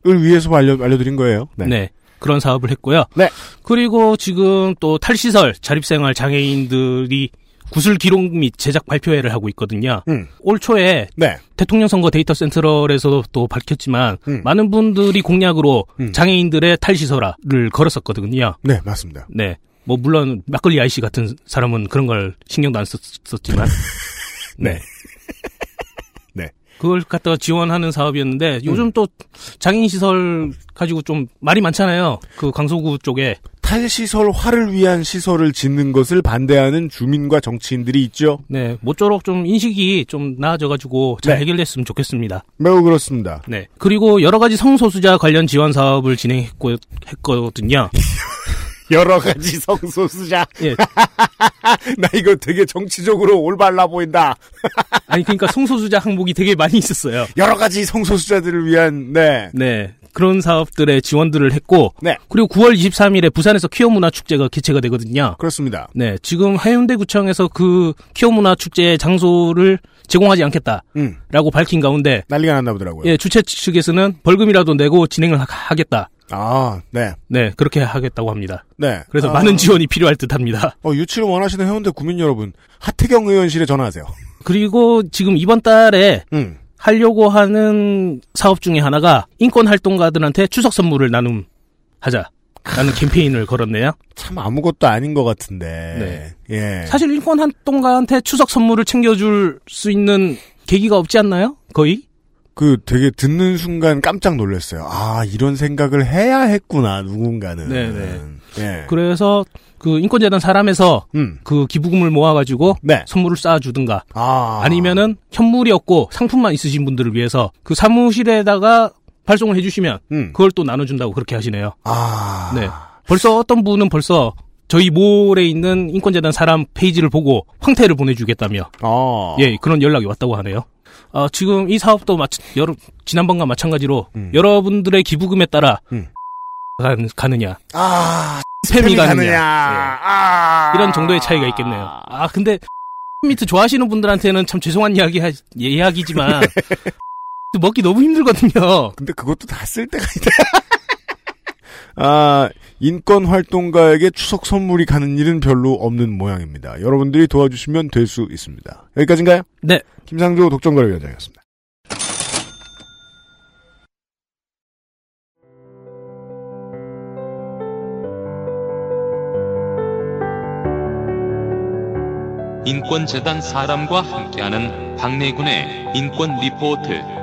위해서 알려, 알려드린 거예요. 네. 그런 사업을 했고요. 네. 그리고 지금 또 탈시설 자립생활 장애인들이 구슬 기록 및 제작 발표회를 하고 있거든요. 음. 올 초에 네. 대통령 선거 데이터 센트럴에서도 또 밝혔지만 음. 많은 분들이 공약으로 음. 장애인들의 탈시설화를 걸었었거든요. 네, 맞습니다. 네. 뭐 물론 막걸리 아이씨 같은 사람은 그런 걸 신경도 안 썼었지만 네. 네. 그걸 갖다가 지원하는 사업이었는데 요즘 또 장애인 시설 가지고 좀 말이 많잖아요. 그 강서구 쪽에 탈시설화를 위한 시설을 짓는 것을 반대하는 주민과 정치인들이 있죠. 네 모쪼록 좀 인식이 좀 나아져가지고 잘 네. 해결됐으면 좋겠습니다. 매우 그렇습니다. 네 그리고 여러 가지 성소수자 관련 지원 사업을 진행했고 했거든요. 여러 가지 성소수자. 예. 나 이거 되게 정치적으로 올바라 보인다. 아니 그러니까 성소수자 항목이 되게 많이 있었어요. 여러 가지 성소수자들을 위한, 네. 네. 그런 사업들의 지원들을 했고 네. 그리고 9월 23일에 부산에서 퀴어 문화 축제가 개최가 되거든요. 그렇습니다. 네, 지금 해운대 구청에서 그 퀴어 문화 축제 장소를 제공하지 않겠다라고 음. 밝힌 가운데 난리가 났나 보더라고요. 예, 주최 측에서는 벌금이라도 내고 진행을 하- 하겠다. 아, 네. 네, 그렇게 하겠다고 합니다. 네. 그래서 아, 많은 지원이 필요할 듯 합니다. 어, 유치를 원하시는 해운대 구민 여러분, 하태경 의원실에 전화하세요. 그리고 지금 이번 달에 음. 하려고 하는 사업 중에 하나가 인권 활동가들한테 추석 선물을 나눔 하자. 라는 캠페인을 걸었네요. 참 아무것도 아닌 것 같은데. 예. 사실 인권 활동가한테 추석 선물을 챙겨줄 수 있는 계기가 없지 않나요? 거의? 그 되게 듣는 순간 깜짝 놀랐어요. 아, 이런 생각을 해야 했구나, 누군가는. 네네. 예. 그래서 그 인권재단 사람에서 음. 그 기부금을 모아가지고 네. 선물을 쌓아주든가 아. 아니면은 현물이 없고 상품만 있으신 분들을 위해서 그 사무실에다가 발송을 해주시면 음. 그걸 또 나눠준다고 그렇게 하시네요. 아. 네. 벌써 어떤 분은 벌써 저희 몰에 있는 인권재단 사람 페이지를 보고 황태를 보내주겠다며 아. 예 그런 연락이 왔다고 하네요. 어, 지금 이 사업도 마치, 여러, 지난번과 마찬가지로 음. 여러분들의 기부금에 따라 음. 가, 가느냐 아. 스팸이 가느냐, 가느냐. 예. 아. 이런 정도의 차이가 있겠네요. 아 근데 미트 좋아하시는 분들한테는 참 죄송한 이야기 하- 이야기지만 먹기 너무 힘들거든요. 근데 그것도 다 쓸 때가 있다. 아, 인권 활동가에게 추석 선물이 가는 일은 별로 없는 모양입니다. 여러분들이 도와주시면 될 수 있습니다. 여기까지인가요? 네. 김상조 독점거래 위원장이었습니다. 인권재단 사람과 함께하는 박래군의 인권 리포트.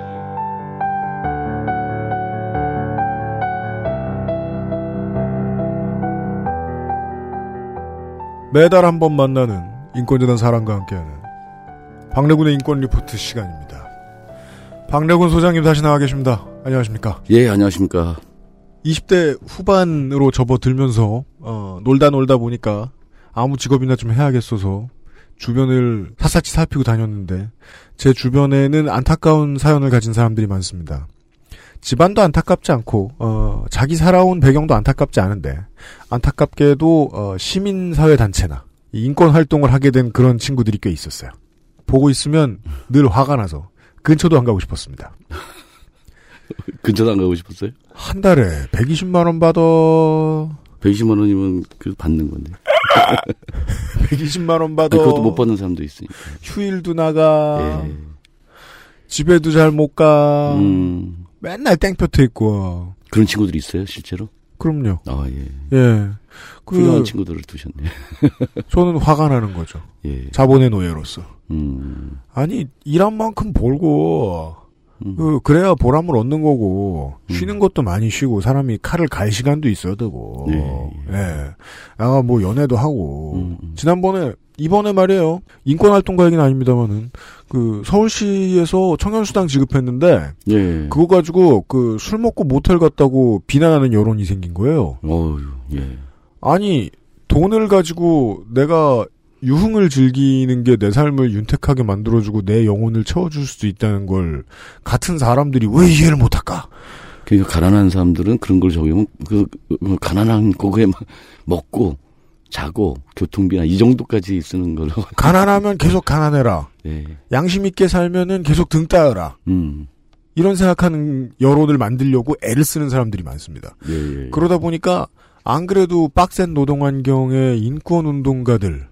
매달 한 번 만나는 인권재단 사람과 함께하는 박래군의 인권 리포트 시간입니다. 박래군 소장님 다시 나와 계십니다. 안녕하십니까? 예, 안녕하십니까. 20대 후반으로 접어들면서 어, 놀다 놀다 보니까 아무 직업이나 좀 해야겠어서 주변을 샅샅이 살피고 다녔는데 제 주변에는 안타까운 사연을 가진 사람들이 많습니다. 집안도 안타깝지 않고 어, 자기 살아온 배경도 안타깝지 않은데 안타깝게도 어, 시민사회 단체나 인권 활동을 하게 된 그런 친구들이 꽤 있었어요. 보고 있으면 늘 화가 나서 근처도 안 가고 싶었습니다. 근처도 안 가고 싶었어요? 한 달에 120만 원 받아 120만 원이면 그 받는 건데. 120만 원 받아 아니, 그것도 못 받는 사람도 있으니까. 휴일도 나가 예. 집에도 잘 못 가. 음, 맨날 땡볕에 있고. 그런 친구들이 있어요, 실제로? 그럼요. 아, 예. 예. 훌륭한 그 친구들을 두셨네. 저는 화가 나는 거죠. 예. 자본의 노예로서. 음, 아니 일한 만큼 벌고 음. 그 그래야 보람을 얻는 거고 음. 쉬는 것도 많이 쉬고 사람이 칼을 갈 시간도 있어야 되고. 예, 예. 아가 뭐 연애도 하고. 음, 음. 지난번에 이번에 말이에요. 인권 활동가 얘기는 아닙니다만은 그 서울시에서 청년수당 지급했는데 예. 그거 가지고 그 술 먹고 모텔 갔다고 비난하는 여론이 생긴 거예요. 어휴, 예. 아니 돈을 가지고 내가 유흥을 즐기는 게 내 삶을 윤택하게 만들어주고 내 영혼을 채워줄 수도 있다는 걸 같은 사람들이 왜 이해를 못할까? 그러니까 가난한 사람들은 그런 걸 적용하면 그, 그 가난한 거에 막 먹고 자고 교통비나 이 정도까지 쓰는 걸로. 가난하면 계속 가난해라. 예. 양심 있게 살면은 계속 등 따여라. 음. 이런 생각하는 여론을 만들려고 애를 쓰는 사람들이 많습니다. 예, 예. 그러다 보니까 안 그래도 빡센 노동 환경의 인권 운동가들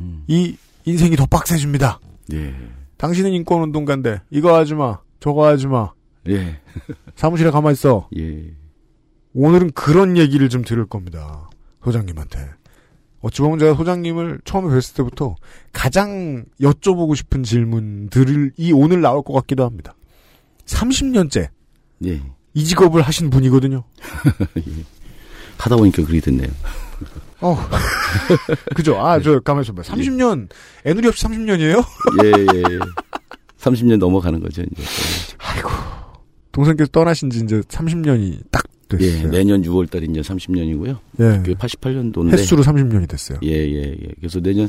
음. 이 인생이 더 빡세집니다. 예. 당신은 인권 운동가인데 이거 하지 마, 저거 하지 마. 예. 사무실에 가만 있어. 예. 오늘은 그런 얘기를 좀 들을 겁니다. 소장님한테. 어찌 보면 제가 소장님을 처음에 뵀을 때부터 가장 여쭤보고 싶은 질문들이 오늘 나올 것 같기도 합니다. 30년째 예. 이 직업을 하신 분이거든요. 하다 보니까 그렇게 됐네요. 어. 그죠? 아, 저, 가만히 있어봐. 30년, 애누리 없이 30년이에요? 예, 예. 30년 넘어가는 거죠, 이제. 아이고. 동생께서 떠나신 지 이제 30년이 딱 예, 됐어요. 내년 6월 달이 이제 30년이고요. 예. 그게 88년도인데. 횟수로 30년이 됐어요. 예, 예, 예. 그래서 내년,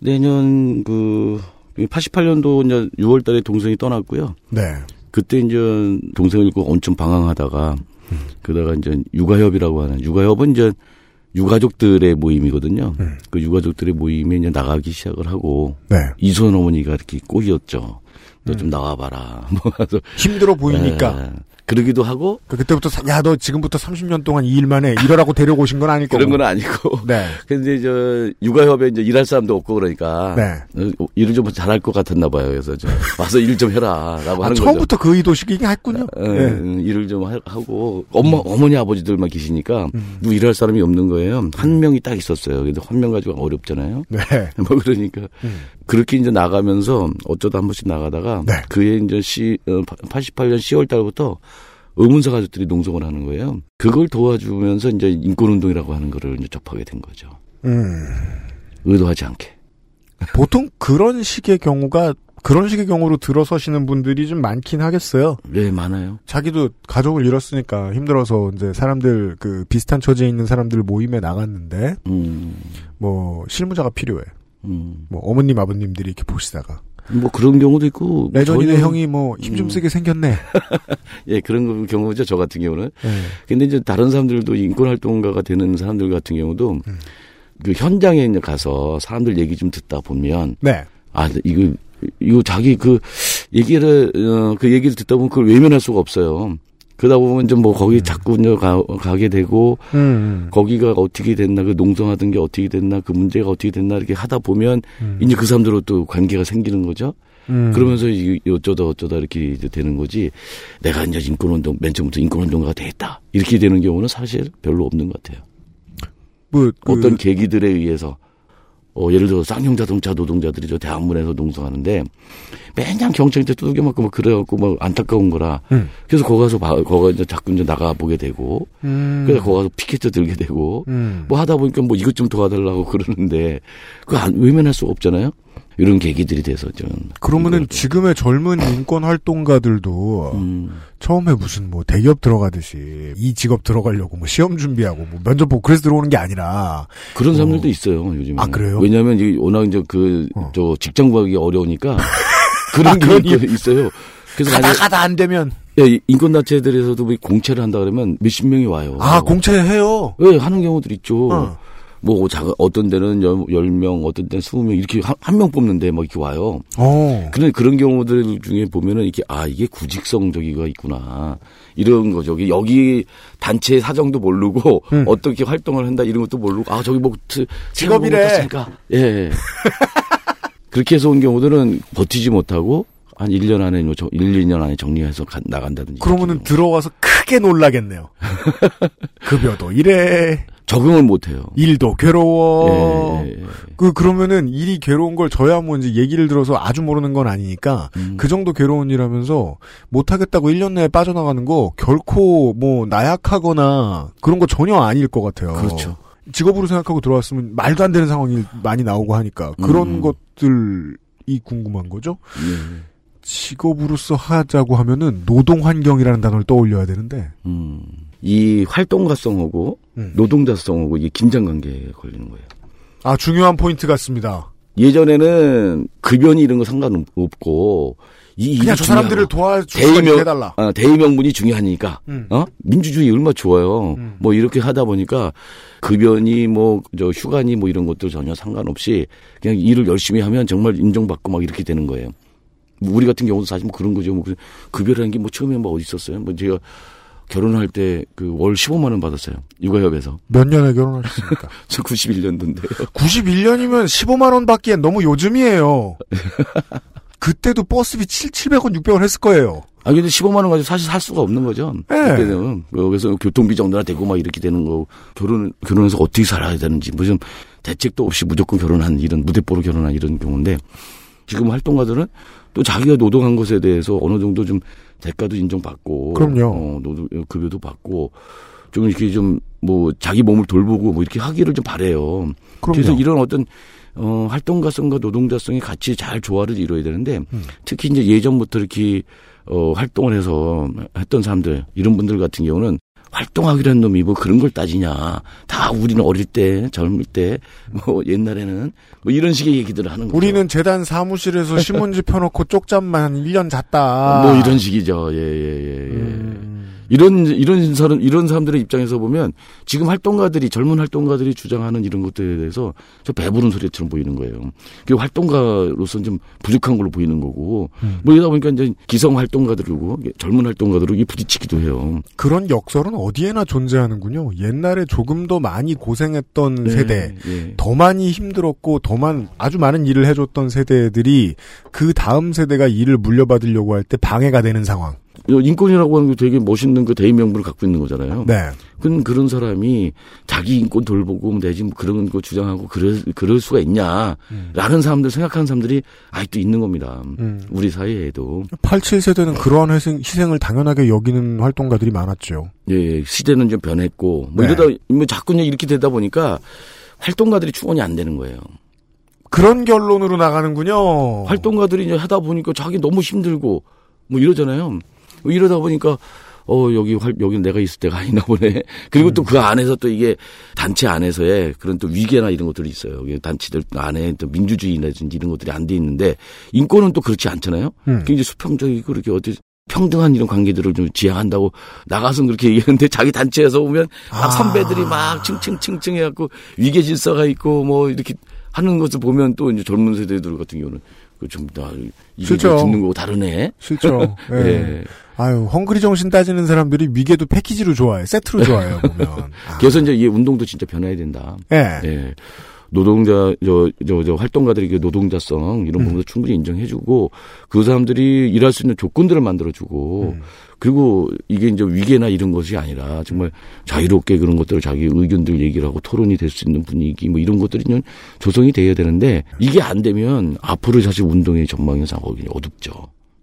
내년 그, 88년도 이제 6월 달에 동생이 떠났고요. 네. 그때 이제 동생을 잃고 엄청 방황하다가, 음. 그러다가 이제 육아협이라고 하는, 육아협은 이제 유가족들의 모임이거든요. 음. 그 유가족들의 모임에 이제 나가기 시작을 하고, 네. 이소연 어머니가 이렇게 꼬이었죠. 너 음. 좀 나와봐라. 뭐, 힘들어 보이니까. 예. 그러기도 하고 그 그때부터 야 너 지금부터 30년 동안 이 일만 해 이러라고 데려오신 건 아닐 거고. 그런 건 아니고. 네. 근데 저 육아협에 이제 일할 사람도 없고 그러니까 네. 어, 일을 좀 잘할 것 같았나 봐요. 그래서 좀 와서 일 좀 해라라고 아, 하는 처음부터 그 의도식이긴 했군요. 거죠. 어, 네. 음, 일을 좀 하- 하고 엄마 어머니 아버지들만 계시니까 음. 누구 일할 사람이 없는 거예요. 한 명이 딱 있었어요. 근데 한 명 가지고 어렵잖아요. 네. 뭐 그러니까 음. 그렇게 이제 나가면서 어쩌다 한 번씩 나가다가 네. 그해 이제 시 88년 10월 달부터 의문사 가족들이 농성을 하는 거예요. 그걸 도와주면서 이제 인권운동이라고 하는 거를 이제 접하게 된 거죠. 음. 의도하지 않게. 보통 그런 식의 경우가 그런 식의 경우로 들어서시는 분들이 좀 많긴 하겠어요. 네, 많아요. 자기도 가족을 잃었으니까 힘들어서 이제 사람들 그 비슷한 처지에 있는 사람들 모임에 나갔는데 음, 뭐 실무자가 필요해. 음. 뭐 어머님 아버님들이 이렇게 보시다가 뭐 그런 경우도 있고. 레전이네 전혀- 형이 뭐 힘좀 음. 쓰게 생겼네. 예, 그런 경우죠. 저 같은 경우는. 네. 근데 이제 다른 사람들도 인권 활동가가 되는 사람들 같은 경우도 음. 그 현장에 이제 가서 사람들 얘기 좀 듣다 보면 네. 아, 이거, 이거 자기 그 얘기를, 어, 그 얘기를 듣다 보면 그걸 외면할 수가 없어요. 그러다 보면 좀 뭐 거기 자꾸 이제 가, 가게 되고 음. 거기가 어떻게 됐나 그 농성하던 게 어떻게 됐나 그 문제가 어떻게 됐나 이렇게 하다 보면 음. 이제 그 사람들로 또 관계가 생기는 거죠. 음. 그러면서 이- 어쩌다 어쩌다 이렇게 이제 되는 거지. 내가 이제 인권운동 맨 처음부터 인권운동가가 되겠다 이렇게 되는 경우는 사실 별로 없는 것 같아요. 뭐 그, 어떤 계기들에 의해서 어, 예를 들어 쌍용 자동차 노동자들이 저 대학문에서 농성하는데 맨날 경찰한테 두들겨 맞고 막 그래갖고 막 안타까운 거라. 음. 그래서 거기 가서 봐, 거기 이제 자꾸 이제 나가 보게 되고 음. 그래서 거기 가서 피켓도 들게 되고 음. 뭐 하다 보니까 뭐 이것 좀 도와달라고 그러는데 그거 안, 외면할 수가 없잖아요. 이런 계기들이 돼서 저는 그러면은 지금의 젊은 인권 활동가들도 음, 처음에 무슨 뭐 대기업 들어가듯이 이 직업 들어가려고 뭐 시험 준비하고 뭐 면접 보고 그래서 들어오는 게 아니라 그런 사람들도 어. 있어요 요즘에. 아, 그래요? 왜냐하면 워낙 이제 그 어. 저 직장 구하기 어려우니까 그런 아, 게 그런 있- 있어요. 그래서 가다 가다 안 되면 예, 인권단체들에서도 뭐 공채를 한다 그러면 몇십 명이 와요. 아 공채해요. 예, 하는 경우들 있죠. 어. 뭐, 자, 어떤 데는 열, 10명, 어떤 데는 20명, 이렇게 한 명 뽑는데 막 이렇게 와요. 어. 그런, 그런 경우들 중에 보면은 이게, 아, 이게 구직성 저기가 있구나. 이런 거죠. 여기, 여기 단체 사정도 모르고, 음. 어떻게 활동을 한다, 이런 것도 모르고, 아, 저기 뭐, 트- 직업이래. 예. 그렇게 해서 온 경우들은 버티지 못하고, 한 1년 안에, 뭐 저- 1, 2년 안에 정리해서 가- 나간다든지. 그러면은 이렇게 들어와서 크게 놀라겠네요. 급여도 이래, 적응을 못 해요. 일도 괴로워. 예, 예, 예. 그 그러면은 일이 괴로운 걸 저야 뭐 이제 얘기를 들어서 아주 모르는 건 아니니까 음. 그 정도 괴로운 일하면서 못 하겠다고 1년 내에 빠져나가는 거 결코 뭐 나약하거나 그런 거 전혀 아닐 것 같아요. 그렇죠. 직업으로 생각하고 들어왔으면 말도 안 되는 상황이 많이 나오고 하니까 그런 음. 것들이 궁금한 거죠. 예. 직업으로서 하자고 하면은 노동 환경이라는 단어를 떠올려야 되는데 음. 이 활동가성하고 음. 노동자성하고 이게 긴장 관계에 걸리는 거예요. 아 중요한 포인트 같습니다. 예전에는 급여니 이런 거 상관없고 이 그냥 저 사람들을 대의명 해달라. 어, 대의 명분이 중요하니까 음. 어 민주주의 얼마 나 좋아요. 음. 뭐 이렇게 하다 보니까 급여니 뭐 저 휴가니 뭐 이런 것들 전혀 상관없이 그냥 일을 열심히 하면 정말 인정받고 막 이렇게 되는 거예요. 뭐 우리 같은 경우도 사실 뭐 그런 거죠. 뭐 그- 급여라는 게 뭐 처음에 뭐 어디 있었어요? 뭐 제가 결혼할 때 그 월 15만 원 받았어요. 육아협에서. 몇 년에 결혼하셨습니까? 저 91년도인데요. 91년이면 15만 원 받기엔 너무 요즘이에요. 그때도 버스비 7, 700원, 600원 했을 거예요. 아 근데 15만 원 가지고 사실 살 수가 없는 거죠. 네. 그때는 여기서 교통비 정도나 되고 막 이렇게 되는 거 결혼 결혼해서 어떻게 살아야 되는지 무슨 대책도 없이 무조건 결혼한 이런 무대뽀로 결혼한 이런 경우인데 지금 활동가들은 또 자기가 노동한 것에 대해서 어느 정도 좀 대가도 인정받고 그럼요. 어, 노동 급여도 받고 좀 이렇게 좀 뭐 자기 몸을 돌보고 뭐 이렇게 하기를 좀 바래요. 그래서. 이런 어떤 어, 활동가성과 노동자성이 같이 잘 조화를 이루어야 되는데 음. 특히 이제 예전부터 이렇게 어, 활동을 해서 했던 사람들 이런 분들 같은 경우는 활동하기라는 놈이 뭐 그런 걸 따지냐 다 우리는 어릴 때 젊을 때 뭐 옛날에는 뭐 이런 식의 얘기들을 하는 거죠. 우리는 재단 사무실에서 신문지 펴놓고 쪽잠만 한 1년 잤다. 뭐 이런 식이죠. 예, 예, 예, 예. 음. 이런 이런 사람 이런 사람들의 입장에서 보면 지금 활동가들이 젊은 활동가들이 주장하는 이런 것들에 대해서 저 배부른 소리처럼 보이는 거예요. 그 활동가로서 좀 부족한 걸로 보이는 거고 음. 뭐 이러다 보니까 이제 기성 활동가들이고 젊은 활동가들로 이 부딪히기도 해요. 그런 역설은 어디에나 존재하는군요. 옛날에 조금 더 많이 고생했던 네, 세대, 예. 더 많이 힘들었고 더 많은 아주 많은 일을 해줬던 세대들이 그 다음 세대가 일을 물려받으려고 할 때 방해가 되는 상황. 인권이라고 하는 게 되게 멋있는 그 대의 명분을 갖고 있는 거잖아요. 네. 그런 그런 사람이 자기 인권 돌보고 뭐 내지 뭐 그런 거 주장하고 그럴 그럴 수가 있냐라는 사람들 생각하는 사람들이 아직도 있는 겁니다. 음. 우리 사회에도 87세대는 그러한 희생, 희생을 당연하게 여기는 활동가들이 많았죠. 예 시대는 좀 변했고 뭐 네. 이러다 뭐 자꾸 이렇게 되다 보니까 활동가들이 충원이 안 되는 거예요. 그런 결론으로 나가는군요. 활동가들이 이제 하다 보니까 자기 너무 힘들고 뭐 이러잖아요. 뭐 이러다 보니까 어 여기 활 여기 내가 있을 때가 아니나 보네. 그리고 또그 안에서 또 이게 단체 안에서의 그런 또 위계나 이런 것들이 있어요. 단체들 안에 또 민주주의라든지 이런 것들이 안 돼 있는데 인권은 또 그렇지 않잖아요. 음. 굉장히 수평적이고 그렇게 어디 평등한 이런 관계들을 좀 지향한다고 나가서 그렇게 얘기하는데 자기 단체에서 보면 막 아. 선배들이 막 층층층층 해갖고 위계 질서가 있고 뭐 이렇게 하는 것을 보면 또 이제 젊은 세대들 같은 경우는 그 좀다 이게 싫죠. 듣는 거고 다르네. 싫죠. 예. 예. 아유, 헝그리 정신 따지는 사람들이 위계도 패키지로 좋아해. 세트로 좋아해요, 보면. 아. 그래서 이제 이 운동도 진짜 변해야 된다. 예. 예. 노동자 저 저 저 활동가들에게 노동자성 이런 부분도 충분히 인정해주고 그 사람들이 일할 수 있는 조건들을 만들어주고 음. 그리고 이게 이제 위계나 이런 것이 아니라 정말 자유롭게 그런 것들을 자기 의견들 얘기를 하고 토론이 될 수 있는 분위기 뭐 이런 것들이 좀 조성이 돼야 되는데 이게 안 되면 앞으로 사실 운동의 전망이 상당히 어둡죠.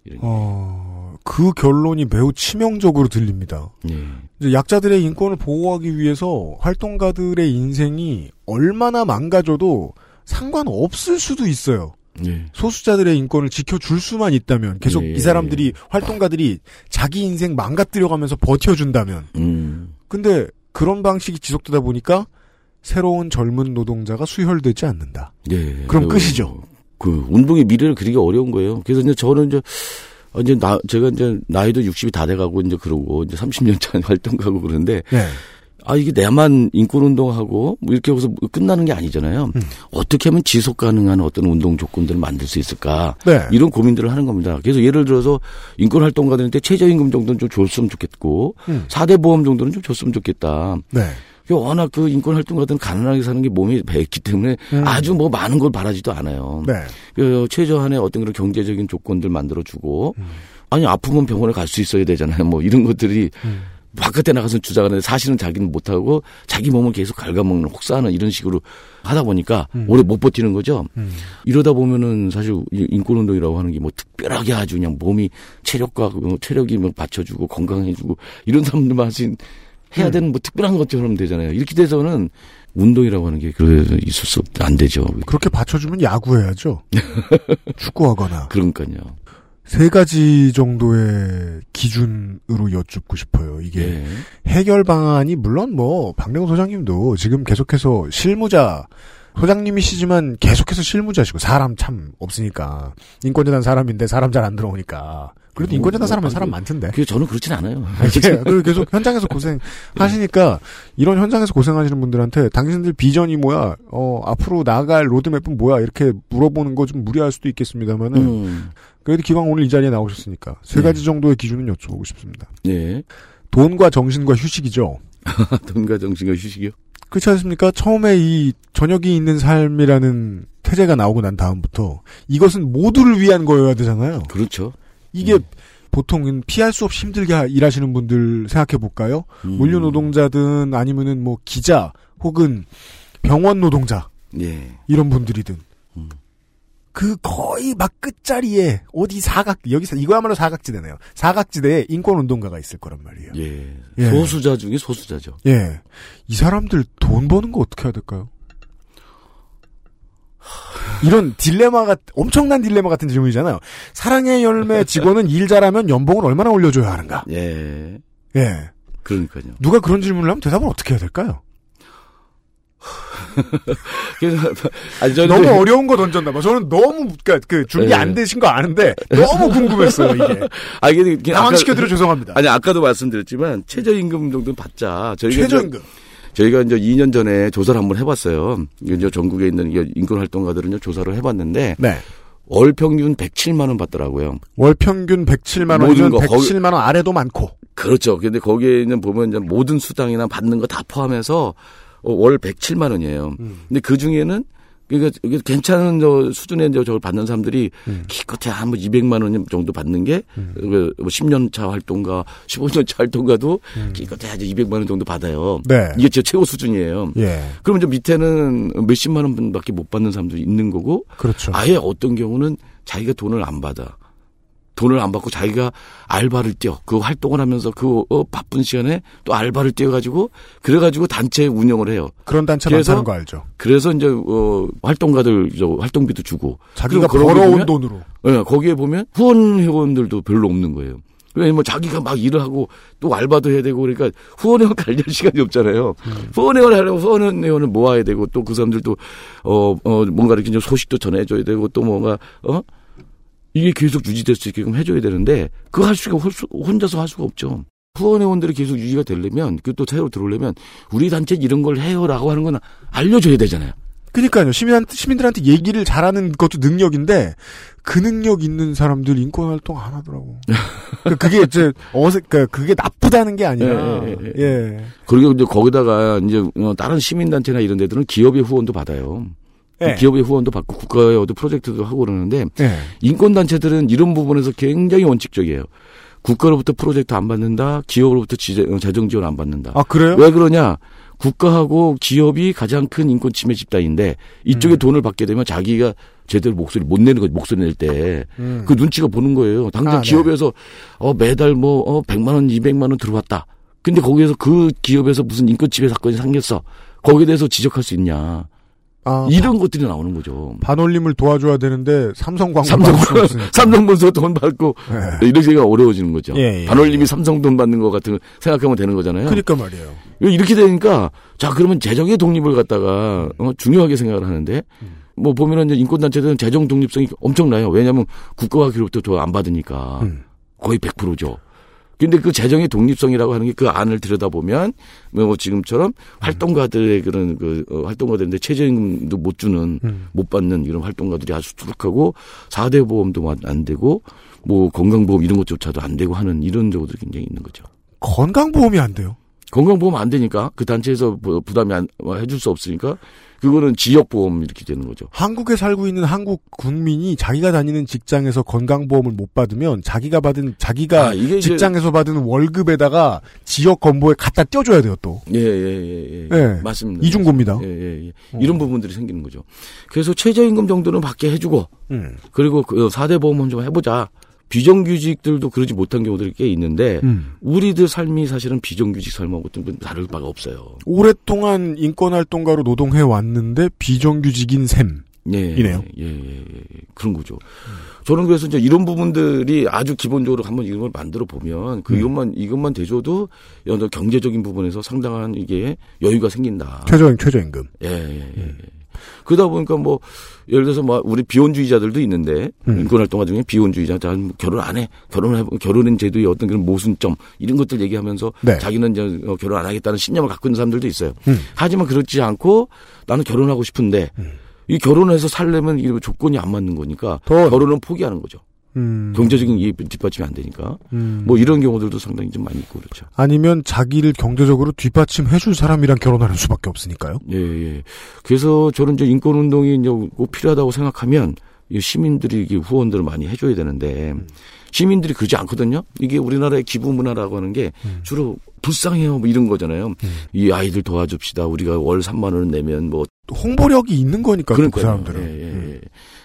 이런 게. 어, 그 결론이 매우 치명적으로 들립니다. 예. 약자들의 인권을 보호하기 위해서 활동가들의 인생이 얼마나 망가져도 상관없을 수도 있어요. 예. 소수자들의 인권을 지켜줄 수만 있다면 계속 예. 이 사람들이 활동가들이 자기 인생 망가뜨려가면서 버텨준다면 음. 근데 그런 방식이 지속되다 보니까 새로운 젊은 노동자가 수혈되지 않는다. 예. 그럼 그, 끝이죠. 그 운동의 미래를 그리기 어려운 거예요. 그래서 이제 저는 이제 어, 이제 나 제가 이제 나이도 60이 다 돼가고 이제 그러고 이제 30년 차 활동가고 그러는데 네. 아 이게 내만 인권 운동하고 뭐 이렇게 해서 끝나는 게 아니잖아요. 음. 어떻게 하면 지속 가능한 어떤 운동 조건들을 만들 수 있을까? 네. 이런 고민들을 하는 겁니다. 그래서 예를 들어서 인권 활동가들한테 최저임금 정도는 좀 줬으면 좋겠고 음. 사 4대 보험 정도는 좀 줬으면 좋겠다. 네. 그 워낙 그 인권 활동가들은 가난하게 사는 게 몸이 배했기 때문에 음. 아주 뭐 많은 걸 바라지도 않아요. 네. 그 최저한의 어떤 그런 경제적인 조건들 만들어주고 음. 아니 아프면 병원에 갈 수 있어야 되잖아요. 뭐 이런 것들이 음. 바깥에 나가서 주장하는데 사실은 자기는 못하고 자기 몸을 계속 갉아먹는 혹사하는 이런 식으로 하다 보니까 음. 오래 못 버티는 거죠. 음. 이러다 보면은 사실 이 인권운동이라고 하는 게 뭐 특별하게 아주 그냥 몸이 체력과 그 체력이 뭐 받쳐주고 건강해주고 이런 사람들만 하신 해야 음. 되는 뭐 특별한 것처럼 되잖아요. 이렇게 돼서는 운동이라고 하는 게 그래서 있을 수 없, 안 되죠. 그렇게 받쳐주면 야구해야죠. 축구하거나. 그러니까요. 세 가지 정도의 기준으로 여쭙고 싶어요. 이게 예. 해결 방안이 물론 뭐 박래호 소장님도 지금 계속해서 실무자 소장님이시지만 계속해서 실무자시고 사람 참 없으니까 인권재단 사람인데 사람 잘 안 들어오니까 그래도 뭐, 인권재단 뭐, 사람은 아니, 사람 많던데. 그 저는 그렇진 않아요. 예, 계속 현장에서 고생 하시니까 이런 현장에서 고생하시는 분들한테 당신들 비전이 뭐야? 어 앞으로 나갈 로드맵은 뭐야? 이렇게 물어보는 거 좀 무리할 수도 있겠습니다만은 음. 그래도 기왕 오늘 이 자리에 나오셨으니까 세 네. 가지 정도의 기준은 여쭤보고 싶습니다. 네. 돈과 정신과 휴식이죠. 돈과 정신과 휴식이요? 그렇지 않습니까? 처음에 이 저녁이 있는 삶이라는 태제가 나오고 난 다음부터 이것은 모두를 위한 거여야 되잖아요. 그렇죠. 이게 음. 보통은 피할 수 없이 힘들게 하- 일하시는 분들 생각해 볼까요? 음. 물류 노동자든 아니면은 뭐 기자 혹은 병원 노동자 예. 이런 분들이든 음. 그 거의 막 끝자리에 어디 사각 여기서 이거야말로 사각지대네요. 사각지대에 인권 운동가가 있을 거란 말이에요. 예. 예. 소수자 중에 소수자죠. 예. 이 사람들 돈 버는 거 어떻게 해야 될까요? 이런 딜레마가 엄청난 딜레마 같은 질문이잖아요. 사랑의 열매 직원은 일 잘하면 연봉을 얼마나 올려줘야 하는가? 예. 예. 그러니까요. 누가 그런 질문을 하면 대답을 어떻게 해야 될까요? 그래서 아니 저는 너무 어려운 거 던졌나 봐. 저는 너무 그러니까 그 준비 네. 안 되신 거 아는데 너무 궁금했어요 이게. 아 이게 당황시켜드려 죄송합니다. 아니 아까도 말씀드렸지만 최저임금 정도는 받자. 저희가 최저임금. 저희가 이제 2년 전에 조사를 한번 해봤어요. 이제 전국에 있는 이 인권 활동가들은 조사를 해봤는데 네. 월 평균 107만 원 받더라고요. 월 평균 107만 모든 원이면 거, 거기- 107만 원 아래도 많고. 그렇죠. 근데 거기에는 보면 이제 모든 수당이나 받는 거 다 포함해서 어, 월 107만 원이에요. 음. 근데 그 중에는 그러니까 괜찮은 저 수준의 저 저걸 받는 사람들이 음. 기껏해 한뭐 200만 원 정도 받는 게 그, 뭐 10년 차 활동가, 15년 차 활동가도 기껏해 이제 200만 원 정도 받아요. 음. 네. 이게 제 최고 수준이에요. 예. 그러면 저 밑에는 몇십만 원밖에 못 받는 사람도 있는 거고 그렇죠. 아예 어떤 경우는 자기가 돈을 안 받아. 돈을 안 받고 자기가 알바를 뛰어. 그 활동을 하면서 그 어, 바쁜 시간에 또 알바를 뛰어가지고 그래가지고 단체 운영을 해요. 그런 단체 많다는 거 알죠. 그래서 이제 어, 활동가들 저 활동비도 주고 자기가 벌어온 돈으로. 예, 거기에 보면 후원 회원들도 별로 없는 거예요. 왜냐면 자기가 막 일을 하고 또 알바도 해야 되고 그러니까 후원 회원 관리할 시간이 없잖아요. 후원 회원을 하려면 후원 회원을 모아야 되고 또 그 사람들도 어, 어, 뭔가 이렇게 좀 소식도 전해줘야 되고 또 뭔가 어? 이게 계속 유지될 수 있게끔 해줘야 되는데 그거 할 수가 혼자서 할 수가 없죠. 후원 회원들이 계속 유지가 되려면 그 또 새로 들어오려면 우리 단체 이런 걸 해요라고 하는 건 알려줘야 되잖아요. 그러니까요. 시민 시민들한테 얘기를 잘하는 것도 능력인데 그 능력 있는 사람들 인권 활동 안 하더라고. 그러니까 그게 이제 어색, 그러니까 그게 나쁘다는 게 아니라 예, 예, 예. 예. 그리고 이제 거기다가 이제 어, 다른 시민 단체나 이런 데들은 기업의 후원도 받아요. 예. 기업의 후원도 받고 국가의 어떤 프로젝트도 하고 그러는데 예. 인권 단체들은 이런 부분에서 굉장히 원칙적이에요. 국가로부터 프로젝트 안 받는다. 기업으로부터 지재, 어, 재정 지원 안 받는다. 아 그래요? 왜 그러냐? 국가하고 기업이 가장 큰 인권 침해 집단인데 이쪽에 음. 돈을 받게 되면 자기가 제대로 목소리 못 내는 거지 목소리 낼 때그 음. 눈치가 보는 거예요. 당장 아, 네. 기업에서 어 매달 뭐 어, 100만 원, 200만 원 들어왔다. 근데 거기에서 그 기업에서 무슨 인권 침해 사건이 생겼어. 거기에 대해서 지적할 수 있냐. 아, 이런 것들이 나오는 거죠. 반올림을 도와줘야 되는데 삼성 광고 삼성, 없으니까. 삼성 본서 돈 받고 예. 이렇게가 어려워지는 거죠. 예, 예, 반올림이 삼성 돈 받는 거 같은 거 생각하면 되는 거잖아요. 그러니까 말이에요. 이렇게 되니까 자 그러면 재정의 독립을 갖다가 어, 중요하게 생각을 하는데 뭐 보면은 이제 인권단체들은 재정 독립성이 엄청나요. 왜냐하면 국가가 그로부터 더안 받으니까 음. 거의 100%죠. 근데 그 재정의 독립성이라고 하는 게 그 안을 들여다보면 뭐 지금처럼 활동가들의 그런 그 어, 활동가들인데 최저임금도 못 주는 음. 못 받는 이런 활동가들이 아주 수두룩하고 4대 보험도 안 되고 뭐 건강보험 이런 것조차도 안 되고 하는 이런 경우들이 굉장히 있는 거죠. 건강보험이 안 돼요. 건강보험 안 되니까 그 단체에서 부- 부담이 안, 뭐 해줄 수 없으니까 그거는 지역보험 이렇게 되는 거죠. 한국에 살고 있는 한국 국민이 자기가 다니는 직장에서 건강보험을 못 받으면 자기가 받은 자기가 아, 직장에서 받은 월급에다가 지역 건보에 갖다 떼줘야 돼요 또. 예, 예, 예, 예. 예. 맞습니다. 이중고입니다. 예, 예, 예. 이런 부분들이 생기는 거죠. 그래서 최저임금 정도는 받게 해주고, 음. 그리고 그 4대 보험은 좀 해보자. 비정규직들도 그러지 못한 경우들이 꽤 있는데, 음. 우리들 삶이 사실은 비정규직 삶하고 좀 다를 바가 없어요. 오랫동안 인권활동가로 노동해 왔는데 비정규직인 셈. 예, 이네요. 예, 예, 예, 예. 그런 거죠. 저는 그래서 이제 이런 부분들이 아주 기본적으로 한번 이런 걸 만들어 보면 그 음. 이것만 이것만 대줘도 경제적인 부분에서 상당한 이게 여유가 생긴다. 최저임 최저임금. 예, 예, 예. 예. 그러다 보니까 뭐 예를 들어서 뭐 우리 비혼주의자들도 있는데 음. 인권 활동가 중에 비혼주의자 자 결혼 안 해 결혼을 해 결혼은 제도의 어떤 그런 모순점 이런 것들 얘기하면서 네. 자기는 이제 어, 결혼 안 하겠다는 신념을 갖고 있는 사람들도 있어요. 음. 하지만 그렇지 않고 나는 결혼하고 싶은데 이 결혼해서 살려면 이 조건이 안 맞는 거니까 더- 결혼은 포기하는 거죠. 음. 경제적인 이해 뒷받침이 안 되니까 음. 뭐 이런 경우들도 상당히 좀 많이 있고 그렇죠. 아니면 자기를 경제적으로 뒷받침해줄 사람이랑 결혼하는 수밖에 없으니까요. 예, 예. 그래서 저는 이제 인권 운동이 이제 꼭 필요하다고 생각하면 이 시민들이 이게 후원들을 많이 해줘야 되는데 시민들이 그러지 않거든요. 이게 우리나라의 기부 문화라고 하는 게 주로 불쌍해요 뭐 이런 거잖아요. 이 아이들 도와줍시다. 우리가 월 3만 원을 내면 뭐 홍보력이 있는 거니까 그. 사람들은. 예, 예, 예.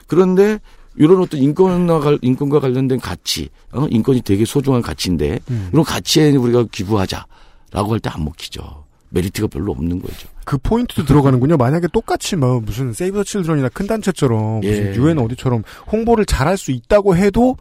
그런데 이런 어떤 인권과 관- 인권과 관련된 가치, 어? 인권이 되게 소중한 가치인데 음. 이런 가치에 우리가 기부하자라고 할 때 안 먹히죠. 메리트가 별로 없는 거죠. 그 포인트도 들어가는군요. 만약에 똑같이 뭐 무슨 세이브 더 칠드런이나 큰 단체처럼 무슨 예. 유엔 어디처럼 홍보를 잘할 수 있다고 해도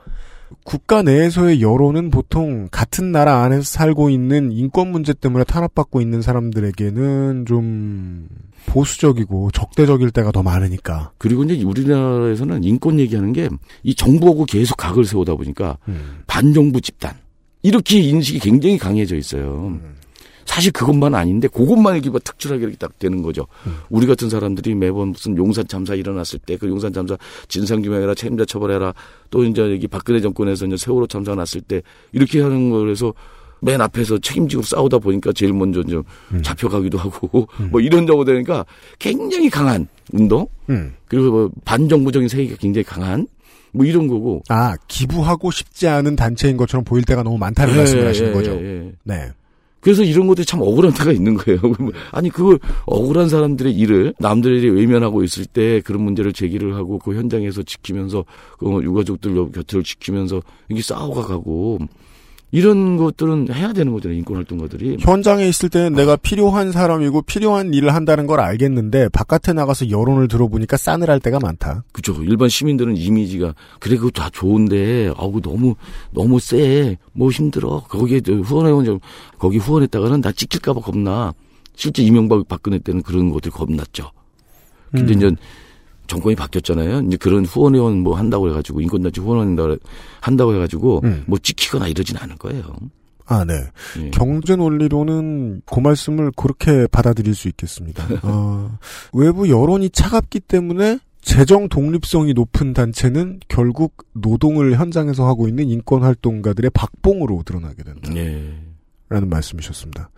국가 내에서의 여론은 보통 같은 나라 안에서 살고 있는 인권 문제 때문에 탄압받고 있는 사람들에게는 좀 보수적이고 적대적일 때가 더 많으니까. 그리고 이제 우리나라에서는 인권 얘기하는 게 이 정부하고 계속 각을 세우다 보니까 반정부 집단 이렇게 인식이 굉장히 강해져 있어요. 사실 그것만 아닌데 그것만 이렇게 막 특출하게 이렇게 딱 되는 거죠. 우리 같은 사람들이 매번 무슨 용산 참사 일어났을 때 그 용산 참사 진상 규명해라 책임자 처벌해라 또 이제 여기 박근혜 정권에서 이제 세월호 참사가 났을 때 이렇게 하는 거라서 맨 앞에서 책임지고 싸우다 보니까 제일 먼저 좀 잡혀가기도 하고 뭐 이런 정도 되니까 굉장히 강한 운동 음. 그리고 뭐 반정부적인 세계가 굉장히 강한 뭐 이런 거고 아, 기부하고 싶지 않은 단체인 것처럼 보일 때가 너무 많다는 예, 말씀을 하시는 예, 거죠. 예, 예. 네. 그래서 이런 것들이 참 억울한 때가 있는 거예요. 아니 그걸 억울한 사람들의 일을 남들이 외면하고 있을 때 그런 문제를 제기를 하고 그 현장에서 지키면서 그 유가족들 곁을 지키면서 이게 싸워가 가고 이런 것들은 해야 되는 거잖아요. 인권활동가들이. 현장에 있을 때는 내가 필요한 사람이고 필요한 일을 한다는 걸 알겠는데 바깥에 나가서 여론을 들어보니까 싸늘할 때가 많다. 그죠. 일반 시민들은 이미지가 그래 그거 다 좋은데 아우 너무 너무 세. 뭐 힘들어. 거기에 후원회원 좀 거기 후원했다가는 나 찍힐까 봐 겁나. 실제 이명박 박근혜 때는 그런 것들이 겁났죠. 근데 음. 이제 정권이 바뀌었잖아요. 이제 그런 후원회원 뭐 한다고 해가지고 인권단체 후원한다고 한다고 해가지고 음. 뭐 찍히거나 이러진 않을 거예요. 아, 네. 예. 경제 논리로는 그 말씀을 그렇게 받아들일 수 있겠습니다. 어, 외부 여론이 차갑기 때문에 재정 독립성이 높은 단체는 결국 노동을 현장에서 하고 있는 인권 활동가들의 박봉으로 드러나게 된다. 예. 라는 말씀이셨습니다.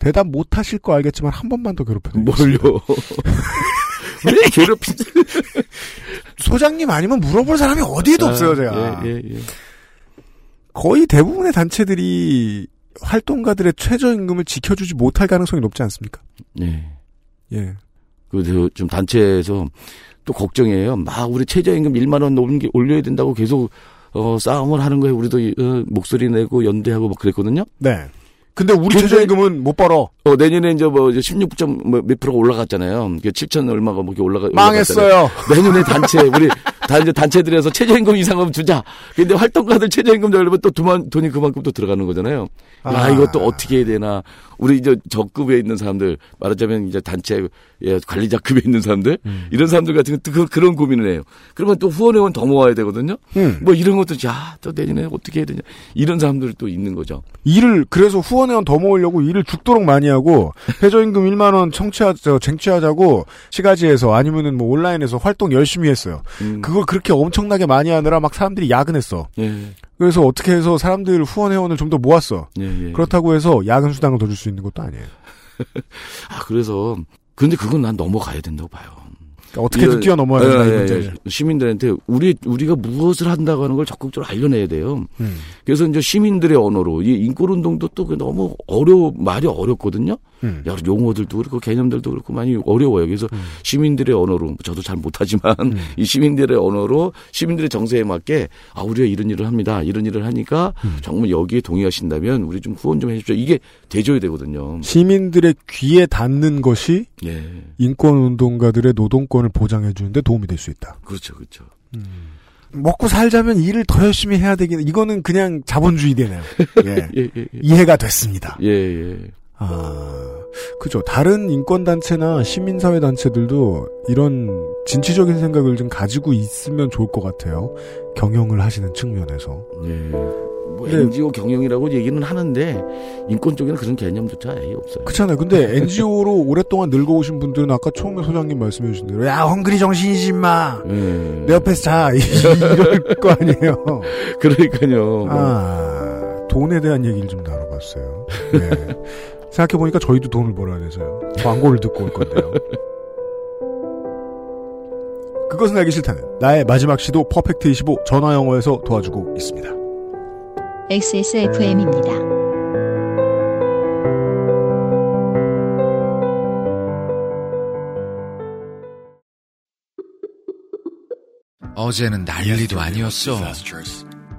대답 못 하실 거 알겠지만 한 번만 더 괴롭혀 뭘요? 드리겠습니다. 왜 괴롭히지? 소장님 아니면 물어볼 사람이 어디에도 없어요, 제가. 예, 예, 예. 거의 대부분의 단체들이 활동가들의 최저임금을 지켜주지 못할 가능성이 높지 않습니까? 네. 예. 그래서 좀 단체에서 또 걱정이에요. 막 우리 최저임금 1만 원 올게 올려야 된다고 계속 어 싸움을 하는 거예요. 우리도 이, 어, 목소리 내고 연대하고 막 그랬거든요. 네. 근데 우리 최저임금은 못 벌어. 어 내년에 이제 뭐 16점 몇 프로가 올라갔잖아요. 7천 얼마가 뭐 이렇게 올라가 망했어요. 올라갔잖아요. 내년에 단체 우리 단체 단체들에서 최저임금 이상은 주자. 근데 활동가들 최저임금 되려면 또 두만 돈이 그만큼 또 들어가는 거잖아요. 야 아. 이것도 어떻게 해야 되나. 우리 이제 저급에 있는 사람들 말하자면 이제 단체 예, 관리자급에 있는 사람들 이런 사람들 같은 경우 그, 그런 고민을 해요. 그러면 또 후원회원 더 모아야 되거든요. 음. 뭐 이런 것도 야또 내년에 어떻게 해야 되냐 이런 사람들이 또 있는 거죠. 일을 그래서 후원회원 더 모으려고 일을 죽도록 많이 하고 최저임금 1만 원 청취하 저 쟁취하자고 시가지에서 아니면은 뭐 온라인에서 활동 열심히 했어요. 음. 그걸 그렇게 엄청나게 많이 하느라 막 사람들이 야근했어. 예, 그래서 어떻게 해서 사람들 후원 회원을 좀 더 모았어. 예, 예. 그렇다고 해서 야근 수당을 더 줄 수 있는 것도 아니에요. 아, 그래서, 근데 그건 난 넘어가야 된다고 봐요. 그러니까 어떻게든 이런- 뛰어넘어야 된다 예, 이 예, 문제를. 예. 시민들한테 우리 우리가 무엇을 한다고 하는 걸 적극적으로 알려내야 돼요. 음. 그래서 이제 시민들의 언어로 이 인권 운동도 또 너무 어려 말이 어렵거든요. 음. 여러 용어들도 그렇고 개념들도 그렇고 많이 어려워요. 그래서 시민들의 언어로 저도 잘 못하지만 음. 이 시민들의 언어로 시민들의 정세에 맞게 아 우리가 이런 일을 합니다. 이런 일을 하니까 음. 정말 여기에 동의하신다면 우리 좀 후원 좀 해주십시오. 이게 돼줘야 되거든요. 시민들의 귀에 닿는 것이 예, 인권 운동가들의 노동권을 보장해 주는데 도움이 될 수 있다. 그렇죠, 그렇죠. 먹고 살자면 일을 더 열심히 해야 되긴 이거는 그냥 자본주의 되네요. 예. 예, 예, 예. 이해가 됐습니다. 예, 예. 아, 그죠. 다른 인권단체나 시민사회단체들도 이런 진취적인 생각을 좀 가지고 있으면 좋을 것 같아요. 경영을 하시는 측면에서. 예. 뭐 네. NGO 경영이라고 얘기는 하는데 인권 쪽에는 그런 개념조차 아예 없어요. 그렇잖아요. 근데 NGO로 오랫동안 늙어오신 분들은 아까 처음에 소장님 말씀해 주신 대로 야 헝그리 정신이지 임마. 예. 내 옆에서 자. 이럴 거 아니에요. 그러니까요. 아, 돈에 대한 얘기를 좀 나눠봤어요. 네. 생각해보니까 저희도 돈을 벌어야 돼서요. 광고를 듣고 올 건데요. 그것은 알기 싫다는 나의 마지막 시도 퍼펙트 25 전화 영어에서 도와주고 있습니다. XSFM입니다. 어제는 난리도 아니었어.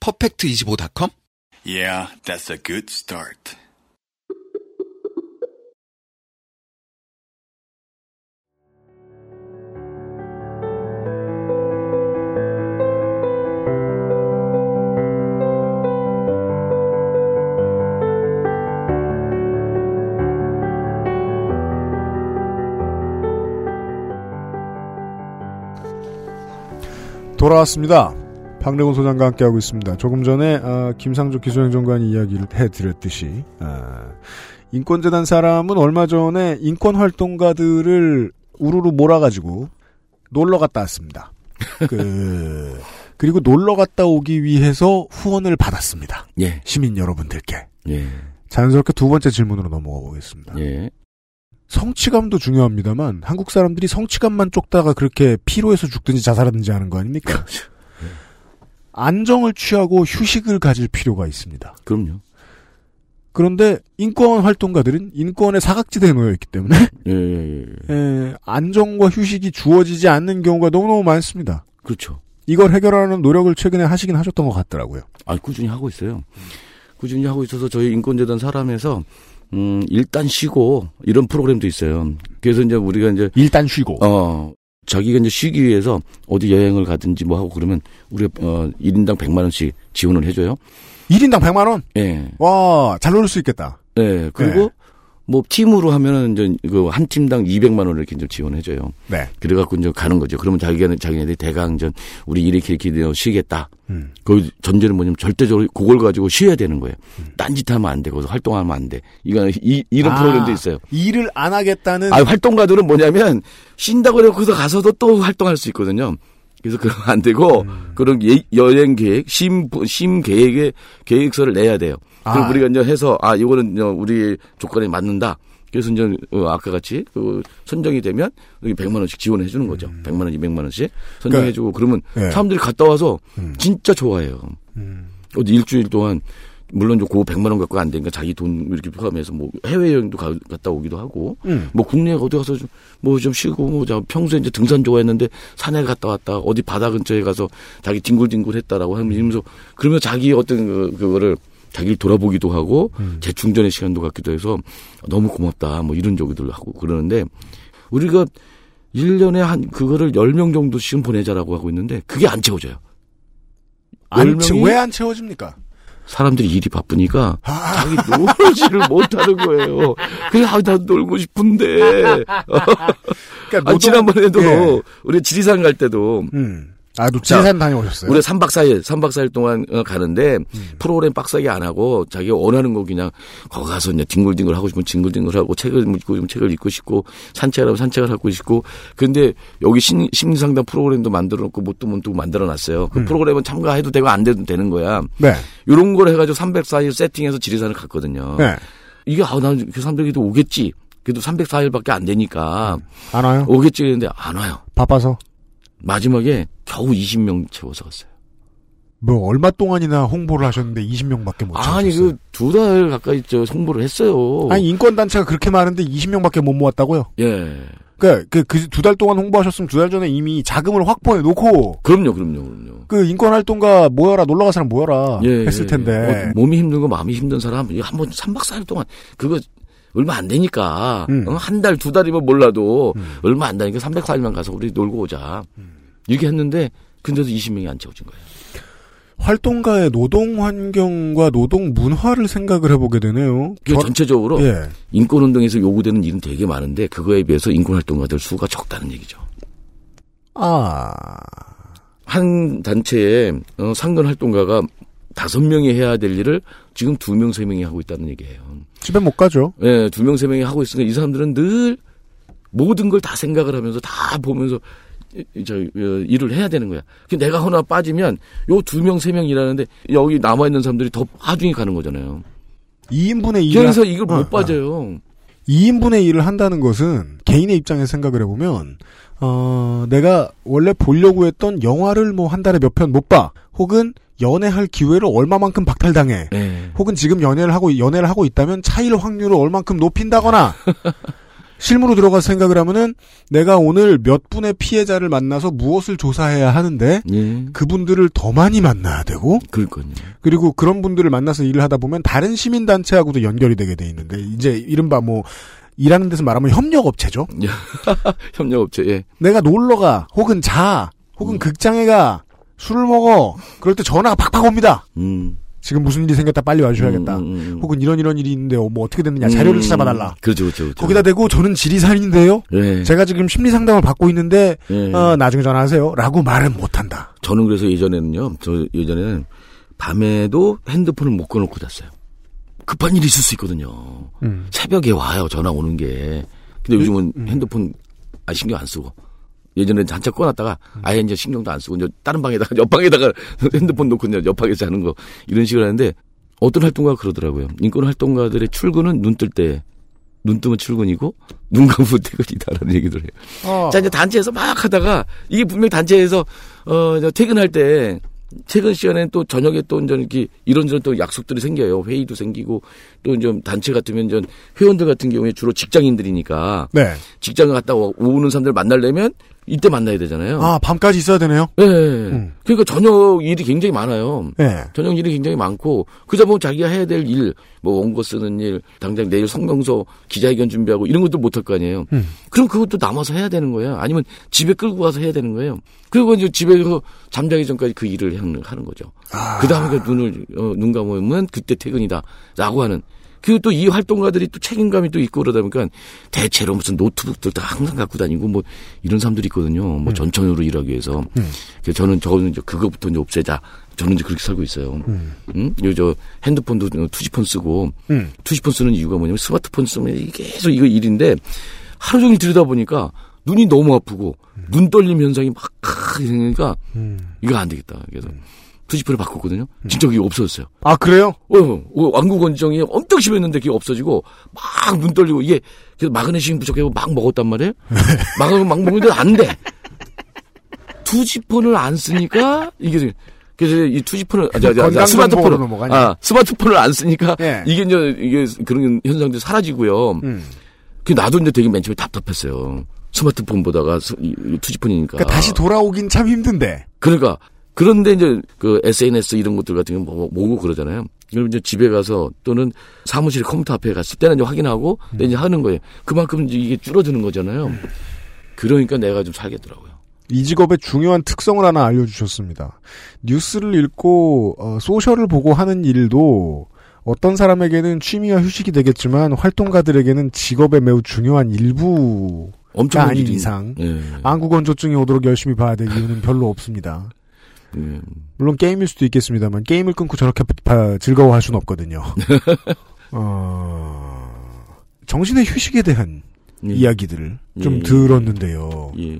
퍼펙트25.com? Yeah, that's a good start. 돌아왔습니다. 박래곤 소장과 함께하고 있습니다. 조금 전에 아, 김상조 기소행정관이 이야기를 해드렸듯이 아, 인권재단 사람은 얼마 전에 인권활동가들을 우르르 몰아가지고 놀러 갔다 왔습니다. 그 그리고 놀러 갔다 오기 위해서 후원을 받았습니다. 예. 시민 여러분들께 예. 자연스럽게 두 번째 질문으로 넘어가 보겠습니다. 예. 성취감도 중요합니다만 한국 사람들이 성취감만 쫓다가 그렇게 피로해서 죽든지 자살하든지 하는 거 아닙니까? 안정을 취하고 휴식을 가질 필요가 있습니다. 그럼요. 그런데 인권 활동가들은 인권의 사각지대에 놓여 있기 때문에 예, 예, 예. 에, 안정과 휴식이 주어지지 않는 경우가 너무너무 많습니다. 그렇죠. 이걸 해결하는 노력을 최근에 하시긴 하셨던 것 같더라고요. 아, 꾸준히 하고 있어요. 꾸준히 하고 있어서 저희 인권재단 사람에서 음, 일단 쉬고 이런 프로그램도 있어요. 그래서 이제 우리가 이제 일단 쉬고 어, 자기가 이제 쉬기 위해서 어디 여행을 가든지 뭐 하고 그러면 우리가 어 1인당 100만 원씩 지원을 해 줘요. 1인당 100만 원? 예. 와, 잘 놀 수 있겠다. 네. 그리고 네. 뭐 팀으로 하면은 이제 그 한 팀당 200만 원을 이렇게 이제 지원해 줘요. 네. 그래 갖고 이제 가는 거죠. 그러면 자기가 자기네들이 대강전 우리 이렇게 이렇게 되어 쉬겠다. 음. 그 전제는 뭐냐면 절대적으로 그걸 가지고 쉬어야 되는 거예요. 음. 딴짓 하면 안 되고 활동하면 안 돼. 이거 이 이런 아, 프로그램도 있어요. 일을 안 하겠다는 아, 활동가들은 뭐냐면 쉰다고 해서 거기서 가서도 또 활동할 수 있거든요. 그래서 그러면 안 되고 음. 그런 예- 여행 계획, 심 심 계획의 계획서를 내야 돼요. 그럼 아. 우리가 이제 해서 아 이거는 이제 우리 조건에 맞는다. 그래서 이제 어, 아까 같이 그 선정이 되면 여기 100만 원씩 지원해 주는 거죠. 100만 원, 200만 원씩 선정해 주고 그러면 음. 네. 사람들이 갔다 와서 음. 진짜 좋아해요. 어디 일주일 동안 물론 그 100만 원 갖고 안 되니까 자기 돈 이렇게 포함해서 뭐 해외 여행도 가- 갔다 오기도 하고 음. 뭐 국내에 어디 가서 뭐좀 쉬고 뭐저 평소에 이제 등산 좋아했는데 산에 갔다 왔다 어디 바다 근처에 가서 자기 뒹굴뒹굴 했다라고 하면서 그러면 자기 어떤 그, 그거를 자기를 돌아보기도 하고 재충전의 시간도 갖기도 해서 너무 고맙다 뭐 이런 저기들 하고 그러는데 우리가 1년에 한 그거를 10명 정도씩은 보내자라고 하고 있는데 그게 안 채워져요. 안, 채- 10명이 왜안 채워집니까? 사람들이 일이 바쁘니까 아. 자기 놀지를 못하는 거예요. 그래, 아, 나 놀고 싶은데. 그러니까 아, 노동- 지난번에도 예. 우리 지리산 갈 때도 음. 아, 또 지리산 다녀오셨어요? 우리 3박 4일, 3박 4일 동안 어, 가는데 음. 프로그램 빡세게 안 하고 자기가 원하는 거 그냥 거기 가서 이제 뒹굴뒹굴 하고 싶으면 뒹굴뒹굴 하고 책을 읽고 책을 읽고 싶고 산책을 하면 산책을 하고 싶고 근데 여기 심, 심리상담 프로그램도 만들어 놓고 뭣도 못 만들어 놨어요. 그 음. 프로그램은 참가해도 되고 안 돼도 되는 거야. 네. 요런 걸 해가지고 304일 세팅해서 지리산을 갔거든요. 네. 이게 아, 난그 사람들도 오겠지. 그래도 304일밖에 안 되니까 안 와요? 오겠지 했는데 안 와요. 바빠서? 마지막에 겨우 20명 채워서 갔어요. 뭐, 얼마 동안이나 홍보를 하셨는데 20명밖에 못 아니 채우셨어요? 그두 달 가까이 저 홍보를 했어요. 아니, 인권 단체가 그렇게 많은데 20명밖에 못 모았다고요? 예. 그니까, 그, 그, 두 달 동안 홍보하셨으면 두 달 전에 이미 자금을 확보해 놓고, 그럼요, 그럼요, 그럼요. 그, 인권 활동가 모여라, 놀러갈 사람 모여라, 예, 했을 예. 텐데. 어, 몸이 힘든 거 마음이 힘든 사람 이거 한번 3박 4일 동안 그거 얼마 안 되니까 음. 어, 한 달 두 달이면 몰라도 얼마 안 되니까 304일만 가서 우리 놀고 오자. 음. 이렇게 했는데 근데도 20명이 안 채워진 거예요. 활동가의 노동 환경과 노동 문화를 생각을 해보게 되네요. 그 저- 전체적으로 예. 인권 운동에서 요구되는 일은 되게 많은데 그거에 비해서 인권 활동가들 수가 적다는 얘기죠. 아. 한 단체에 어, 상근 활동가가 다섯 명이 해야 될 일을 지금 두 명, 세 명이 하고 있다는 얘기예요. 집에 못 가죠. 예, 두 명, 세 명이 하고 있으니까 이 사람들은 늘 모든 걸 다 생각을 하면서 다 보면서 저, 어, 일을 해야 되는 거야. 그 내가 하나 빠지면 요 두 명, 세 명 일하는데 여기 남아 있는 사람들이 더 하중이 가는 거잖아요. 2인분의 일을. 그래서 하- 이걸 어, 못 빠져요. 2인분의 일을 한다는 것은 개인의 입장에서 생각을 해보면 어, 내가 원래 보려고 했던 영화를 뭐 한 달에 몇 편 못 봐. 혹은 연애할 기회를 얼마만큼 박탈당해. 네. 혹은 지금 연애를 하고 연애를 하고 있다면 차일 확률을 얼만큼 높인다거나 실무로 들어가서 생각을 하면은 내가 오늘 몇 분의 피해자를 만나서 무엇을 조사해야 하는데 예. 그분들을 더 많이 만나야 되고 그러니까요. 그리고 그런 분들을 만나서 일을 하다 보면 다른 시민 단체하고도 연결이 되게 돼 있는데 이제 이른바 뭐 일하는 데서 말하면 협력업체죠. 협력업체, 예. 내가 놀러가 혹은 자 혹은 음. 극장에 가 술을 먹어 그럴 때 전화가 팍팍 옵니다. 음. 지금 무슨 일이 생겼다 빨리 와주셔야겠다. 혹은 이런 이런 일이 있는데 뭐 어떻게 됐느냐 자료를 음. 찾아봐달라. 그렇죠, 그렇죠, 그렇죠. 거기다 대고 저는 지리산인데요. 예. 제가 지금 심리 상담을 받고 있는데 예. 어, 나중에 전화하세요.라고 말은 못한다. 저는 그래서 예전에는요, 저 예전에는 밤에도 핸드폰을 못 꺼놓고 잤어요. 급한 일이 있을 수 있거든요. 음. 새벽에 와요, 전화 오는 게. 근데 요즘은 핸드폰 아, 신경 안 쓰고. 예전에 한참 꺼놨다가 아예 이제 신경도 안 쓰고 이제 다른 방에다가 옆방에다가 핸드폰 놓고 이제 옆방에서 하는 거 이런 식으로 하는데 어떤 활동가가 그러더라고요. 인권 활동가들의 출근은 눈 뜰 때, 눈 뜨면 출근이고 눈 감고 퇴근이다라는 얘기를 해요. 어. 자 이제 단체에서 막 하다가 이게 분명히 단체에서 어저 퇴근할 때 퇴근 시간에 또 저녁에 또 이제 이렇게 이런저런 또 약속들이 생겨요. 회의도 생기고 또 이제 단체 같으면 이제 회원들 같은 경우에 주로 직장인들이니까 네. 직장을 갔다 오- 오는 사람들 만나려면 이때 만나야 되잖아요. 아 밤까지 있어야 되네요. 네. 그러니까 저녁 일이 굉장히 많아요. 네. 저녁 일이 굉장히 많고 그러다 보면 자기가 해야 될 일, 뭐 원고 쓰는 일, 당장 내일 성명서 기자회견 준비하고 이런 것도 못할 거 아니에요. 그럼 그것도 남아서 해야 되는 거예요. 아니면 집에 끌고 가서 해야 되는 거예요. 그리고 이제 집에서 잠자기 전까지 그 일을 하는, 하는 거죠. 그 다음에 눈을 어, 눈 감으면 그때 퇴근이다 라고 하는. 그리고 또 이 활동가들이 또 책임감이 또 있고 그러다 보니까 대체로 무슨 노트북들도 항상 갖고 다니고 뭐 이런 사람들이 있거든요. 뭐 전천후로 일하기 위해서. 그래서 저는 저는 이제 그거부터 이제 없애자. 저는 이제 그렇게 살고 있어요. 응? 요저 핸드폰도 투지폰 쓰고 음. 투지폰 쓰는 이유가 뭐냐면 스마트폰 쓰면 계속 이거 일인데 하루 종일 들여다 보니까 눈이 너무 아프고 눈 떨림 현상이 막 생기니까 이거 안 되겠다. 그래서 투지폰을 바꿨거든요. 진짜 그게 없어졌어요. 아 그래요? 어, 어, 완구 건정이 엄청 심했는데 그게 없어지고 막 눈 떨리고 이게 마그네슘 부족해고 막 먹었단 말이에요. 막, 막 먹는데 안 돼. 투지폰을 안 쓰니까 이게 그래서 이 투지폰을 아, 스마트폰을 넘어가냐. 아 스마트폰을 안 쓰니까 예. 이게 이제 이게 그런 현상들이 사라지고요. 음. 그 나도 이제 되게 맨 처음에 답답했어요. 스마트폰 보다가 투지폰이니까. 그러니까 다시 돌아오긴 참 힘든데. 그러니까 그런데 이제 그 SNS 이런 것들 같은 경우 뭐, 뭐고 그러잖아요. 그럼 이제 집에 가서 또는 사무실 컴퓨터 앞에 갔을 때는 이제 확인하고 음. 이제 하는 거예요. 그만큼 이제 이게 줄어드는 거잖아요. 그러니까 내가 좀 살겠더라고요. 이 직업의 중요한 특성을 하나 알려주셨습니다. 뉴스를 읽고 어, 소셜을 보고 하는 일도 어떤 사람에게는 취미와 휴식이 되겠지만 활동가들에게는 직업의 매우 중요한 일부가 엄청난 아닌 일이- 이상 예. 안구 건조증이 오도록 열심히 봐야 될 이유는 별로 없습니다. 예. 물론 게임일 수도 있겠습니다만 게임을 끊고 저렇게 봐- 즐거워할 수는 없거든요. 어, 정신의 휴식에 대한 예. 이야기들을 좀 예. 들었는데요. 예.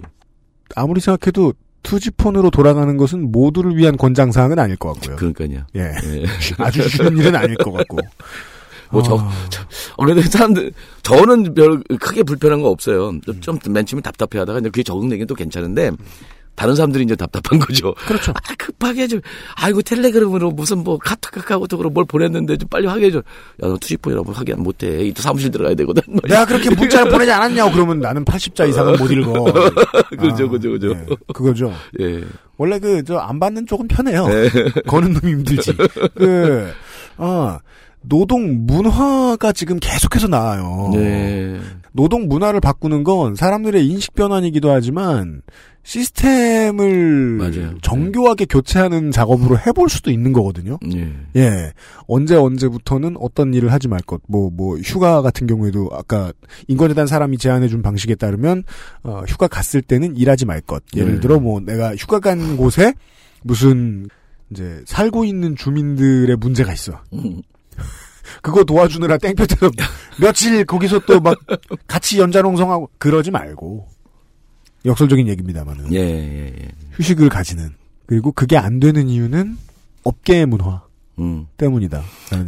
아무리 생각해도 투지폰으로 돌아가는 것은 모두를 위한 권장 사항은 아닐 것 같고요. 그러니까요. 예. 예. 아주 쉬운 일은 아닐 것 같고. 뭐 저, 아. 저 어느 사람들 저는 별 크게 불편한 거 없어요. 좀 맨 처음에 답답해 하다가 이제 그게 적응되긴 또 괜찮은데 다른 사람들이 이제 답답한 거죠. 그렇죠. 아, 급하게 좀 아이고 텔레그램으로 무슨 뭐 카톡카카오톡으로 뭘 보냈는데 좀 빨리 확인해 줘. 야, 너 투지폰이라고 확인 못 해. 이또 사무실 들어가야 되거든. 뭐 내가 그렇게 문자를 보내지 않았냐고 그러면 나는 80자 이상은 못 읽어. 그죠, 아, 그죠, 그죠. 예, 그거죠. 예. 원래 그 저 안 받는 쪽은 편해요. 네. 거는 놈이 힘들지. 그 어, 노동 문화가 지금 계속해서 나와요. 네. 노동 문화를 바꾸는 건 사람들의 인식 변환이기도 하지만 시스템을 맞아요. 정교하게 교체하는 작업으로 해볼 수도 있는 거거든요. 예. 예. 언제 언제부터는 어떤 일을 하지 말 것. 뭐, 뭐, 휴가 같은 경우에도 아까 인권재단 사람이 제안해준 방식에 따르면, 어, 휴가 갔을 때는 일하지 말 것. 예를 네. 들어 뭐, 내가 휴가 간 곳에 무슨, 이제, 살고 있는 주민들의 문제가 있어. 음. 그거 도와주느라 땡볕에서 며칠 거기서 또 막 같이 연자농성하고 그러지 말고. 역설적인 얘기입니다만은. 예, 예, 예. 휴식을 가지는. 그리고 그게 안 되는 이유는 업계의 문화 음. 때문이다.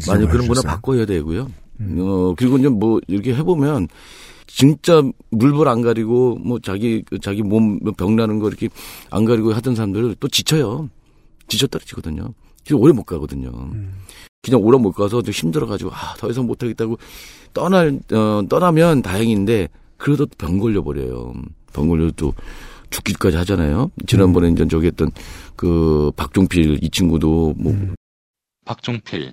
맞아요. 그런 문화 바꿔야 되고요. 어, 그리고 이제 뭐 이렇게 해보면 진짜 물불 안 가리고 뭐 자기, 자기 몸 병 나는 거 이렇게 안 가리고 하던 사람들 또 지쳐요. 지쳐 떨어지거든요. 그래서 오래 못 가거든요. 그냥 오래 못 가서 좀 힘들어가지고 아 더 이상 못 하겠다고 떠날 어, 떠나면 다행인데 그래도 병 걸려 버려요. 또 죽기까지 하잖아요. 지난번에 이제 저기 했던 그 박종필 이 친구도 뭐 박종필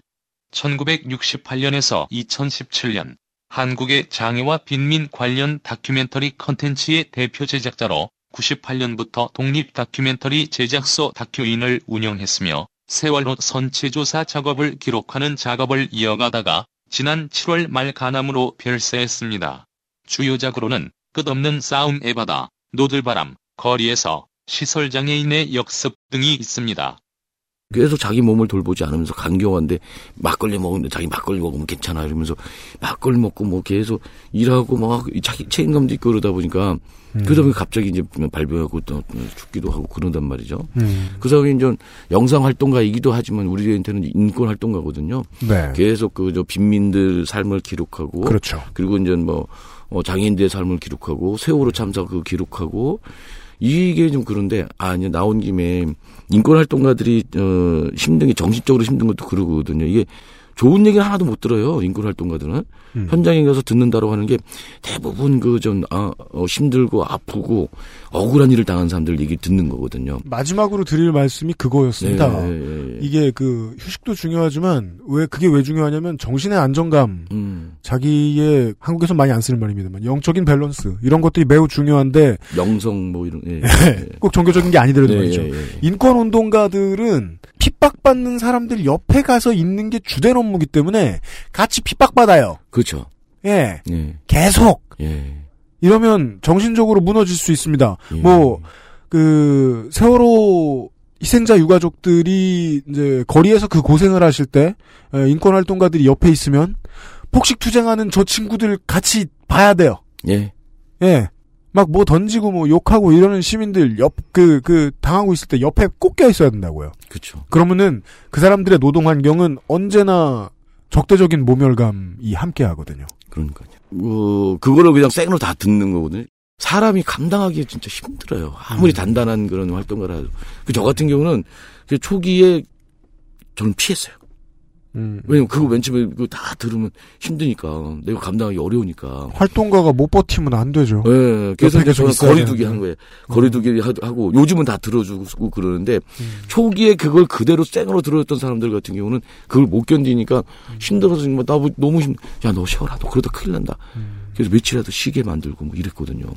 1968년에서 2017년 한국의 장애와 빈민 관련 다큐멘터리 컨텐츠의 대표 제작자로 98년부터 독립 다큐멘터리 제작소 다큐인을 운영했으며 세월호 선체조사 작업을 기록하는 작업을 이어가다가 지난 7월 말 간암으로 별세했습니다. 주요작으로는 끝없는 싸움의 바다, 노들바람, 거리에서 시설 장애인의 역습 등이 있습니다. 계속 자기 몸을 돌보지 않으면서 간경한데 막걸리 먹으면 자기 막걸리 먹으면 괜찮아 이러면서 막걸리 먹고 뭐 계속 일하고 막 자기 책임감도 있고 그러다 보니까 그러다 보니 갑자기 이제 발병하고 또 죽기도 하고 그런단 말이죠. 음. 그 사람이 이제 영상 활동가이기도 하지만 우리한테는 인권 활동가거든요. 네. 계속 그 저 빈민들 삶을 기록하고 그렇죠. 그리고 이제 뭐 어, 장애인들의 삶을 기록하고 세월호 참사 그 기록하고 이게 좀 그런데 아 이제 나온 김에 인권 활동가들이 어 힘든 게 정신적으로 힘든 것도 그러거든요. 이게 좋은 얘기는 하나도 못 들어요. 인권 활동가들은 음. 현장에 가서 듣는다고 하는 게 대부분 그좀 아, 어, 힘들고 아프고 억울한 일을 당한 사람들 얘기 듣는 거거든요. 마지막으로 드릴 말씀이 그거였습니다. 네, 네, 네. 이게 그 휴식도 중요하지만 왜 그게 왜 중요하냐면 정신의 안정감, 음. 자기의 한국에서 많이 안 쓰는 말입니다만 영적인 밸런스 이런 것들이 매우 중요한데 명성 뭐 이런 예. 꼭 종교적인 게 아니더라도 네, 말이죠. 예, 예. 인권 운동가들은 핍박받는 사람들 옆에 가서 있는 게 주된 업무기 때문에 같이 핍박받아요. 그렇죠. 예. 예. 계속 예. 이러면 정신적으로 무너질 수 있습니다. 뭐그 세월호 희생자 유가족들이 이제 거리에서 그 고생을 하실 때 에, 인권 활동가들이 옆에 있으면 폭식 투쟁하는 저 친구들 같이 봐야 돼요. 예. 예. 막 뭐 던지고 뭐 욕하고 이러는 시민들 옆 그 그 당하고 있을 때 옆에 꼭 껴 있어야 된다고요. 그렇죠. 그러면은 그 사람들의 노동 환경은 언제나 적대적인 모멸감이 함께 하거든요. 그러니까요. 어, 그거를 그냥 생으로 다 듣는 거거든요. 사람이 감당하기 진짜 힘들어요. 아무리 단단한 그런 활동가라도. 그 저 같은 경우는 그 초기에 저는 피했어요. 음. 왜냐면 그거 맨 처음에 그거 다 들으면 힘드니까 내가 감당하기 어려우니까. 활동가가 못 버티면 안 되죠. 예, 그래서 옆에 이제 저는 거리두기. 한 거예요. 거리두기 하- 하고 요즘은 다 들어주고 그러는데 음. 초기에 그걸 그대로 생으로 들어줬던 사람들 같은 경우는 그걸 못 견디니까 힘들어서 정말 나 뭐- 너무 힘. 야너 쉬어라. 너 그러다 큰일 난다. 음. 그래서 며칠이라도 쉬게 만들고 뭐 이랬거든요.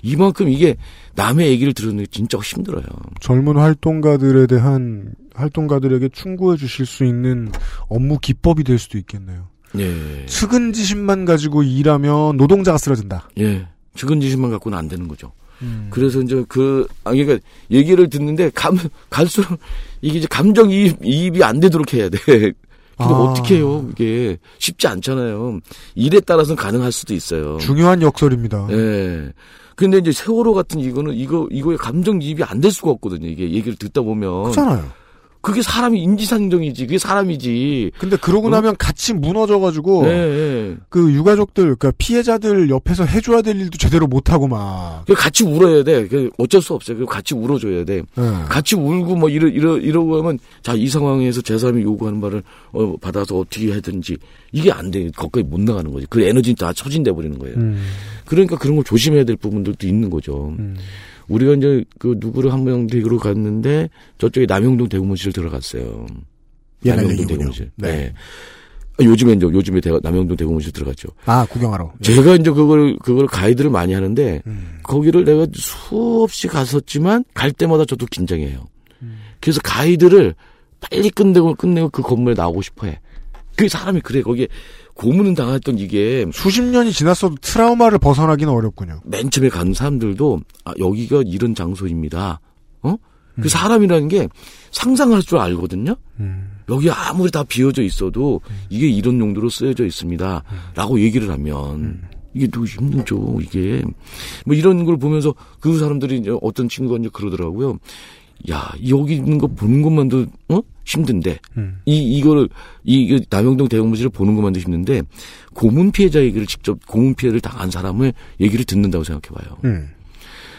이만큼 이게 남의 얘기를 들으는 게 진짜 힘들어요. 젊은 활동가들에 대한 활동가들에게 충고해 주실 수 있는 업무 기법이 될 수도 있겠네요. 예. 측은지심만 가지고 일하면 노동자가 쓰러진다. 예. 측은지심만 갖고는 안 되는 거죠. 음. 그래서 이제 그, 아, 그러니까 얘기를 듣는데 감, 갈수록 이게 이제 감정 이입, 이입이 안 되도록 해야 돼. 근데 아. 어떻게 해요? 이게 쉽지 않잖아요. 일에 따라서는 가능할 수도 있어요. 중요한 역설입니다. 예. 근데 이제 세월호 같은 이거는 이거, 이거에 감정 이입이 안 될 수가 없거든요. 이게 얘기를 듣다 보면. 그렇잖아요. 그게 사람이 인지상정이지. 그게 사람이지. 근데 그러고 나면 같이 무너져가지고 예, 예. 그 유가족들, 그러니까 피해자들 옆에서 해줘야 될 일도 제대로 못하고 막. 그 같이 울어야 돼. 그 어쩔 수 없어요. 그 같이 울어줘야 돼. 예. 같이 울고 뭐 이러 이러 이러고 하면 자 이 상황에서 제 사람이 요구하는 말을 어, 받아서 어떻게 하든지 이게 안 돼. 거기까지 못 나가는 거지. 그 에너지는 다 처진돼 버리는 거예요. 음. 그러니까 그런 걸 조심해야 될 부분들도 있는 거죠. 우리가 이제 그 누구를 한명 댁으로 갔는데 저쪽에 남영동 대구문실 들어갔어요. 옛날 남영동 얘기군요. 대구문실. 네. 네. 아, 요즘에 이제 요즘에 대 남영동 대구문실 들어갔죠. 아, 구경하러. 제가 이제 그걸 그걸 가이드를 많이 하는데 음. 거기를 내가 수없이 갔었지만 갈 때마다 저도 긴장해요. 음. 그래서 가이드를 빨리 끝내고 끝내고 그 건물에 나오고 싶어해. 그 사람이 그래 거기에 고문은 당했던 이게 수십 년이 지났어도 트라우마를 벗어나기는 어렵군요. 맨 처음에 간 사람들도 아 여기가 이런 장소입니다. 어? 음. 그 사람이라는 게 상상할 줄 알거든요. 음. 여기 아무리 다 비어져 있어도 이게 이런 용도로 쓰여져 있습니다. 라고 얘기를 하면 이게 너무 힘들죠. 이게 뭐 이런 걸 보면서 그 사람들이 이제 어떤 친구가 이제 그러더라고요. 야 여기 있는 거 보는 것만도 어 힘든데 음. 이 이거를 이이 남영동 대형무실을 보는 것만도 힘든데 고문 피해자 얘기를 직접 고문 피해를 당한 사람을 얘기를 듣는다고 생각해봐요. 음.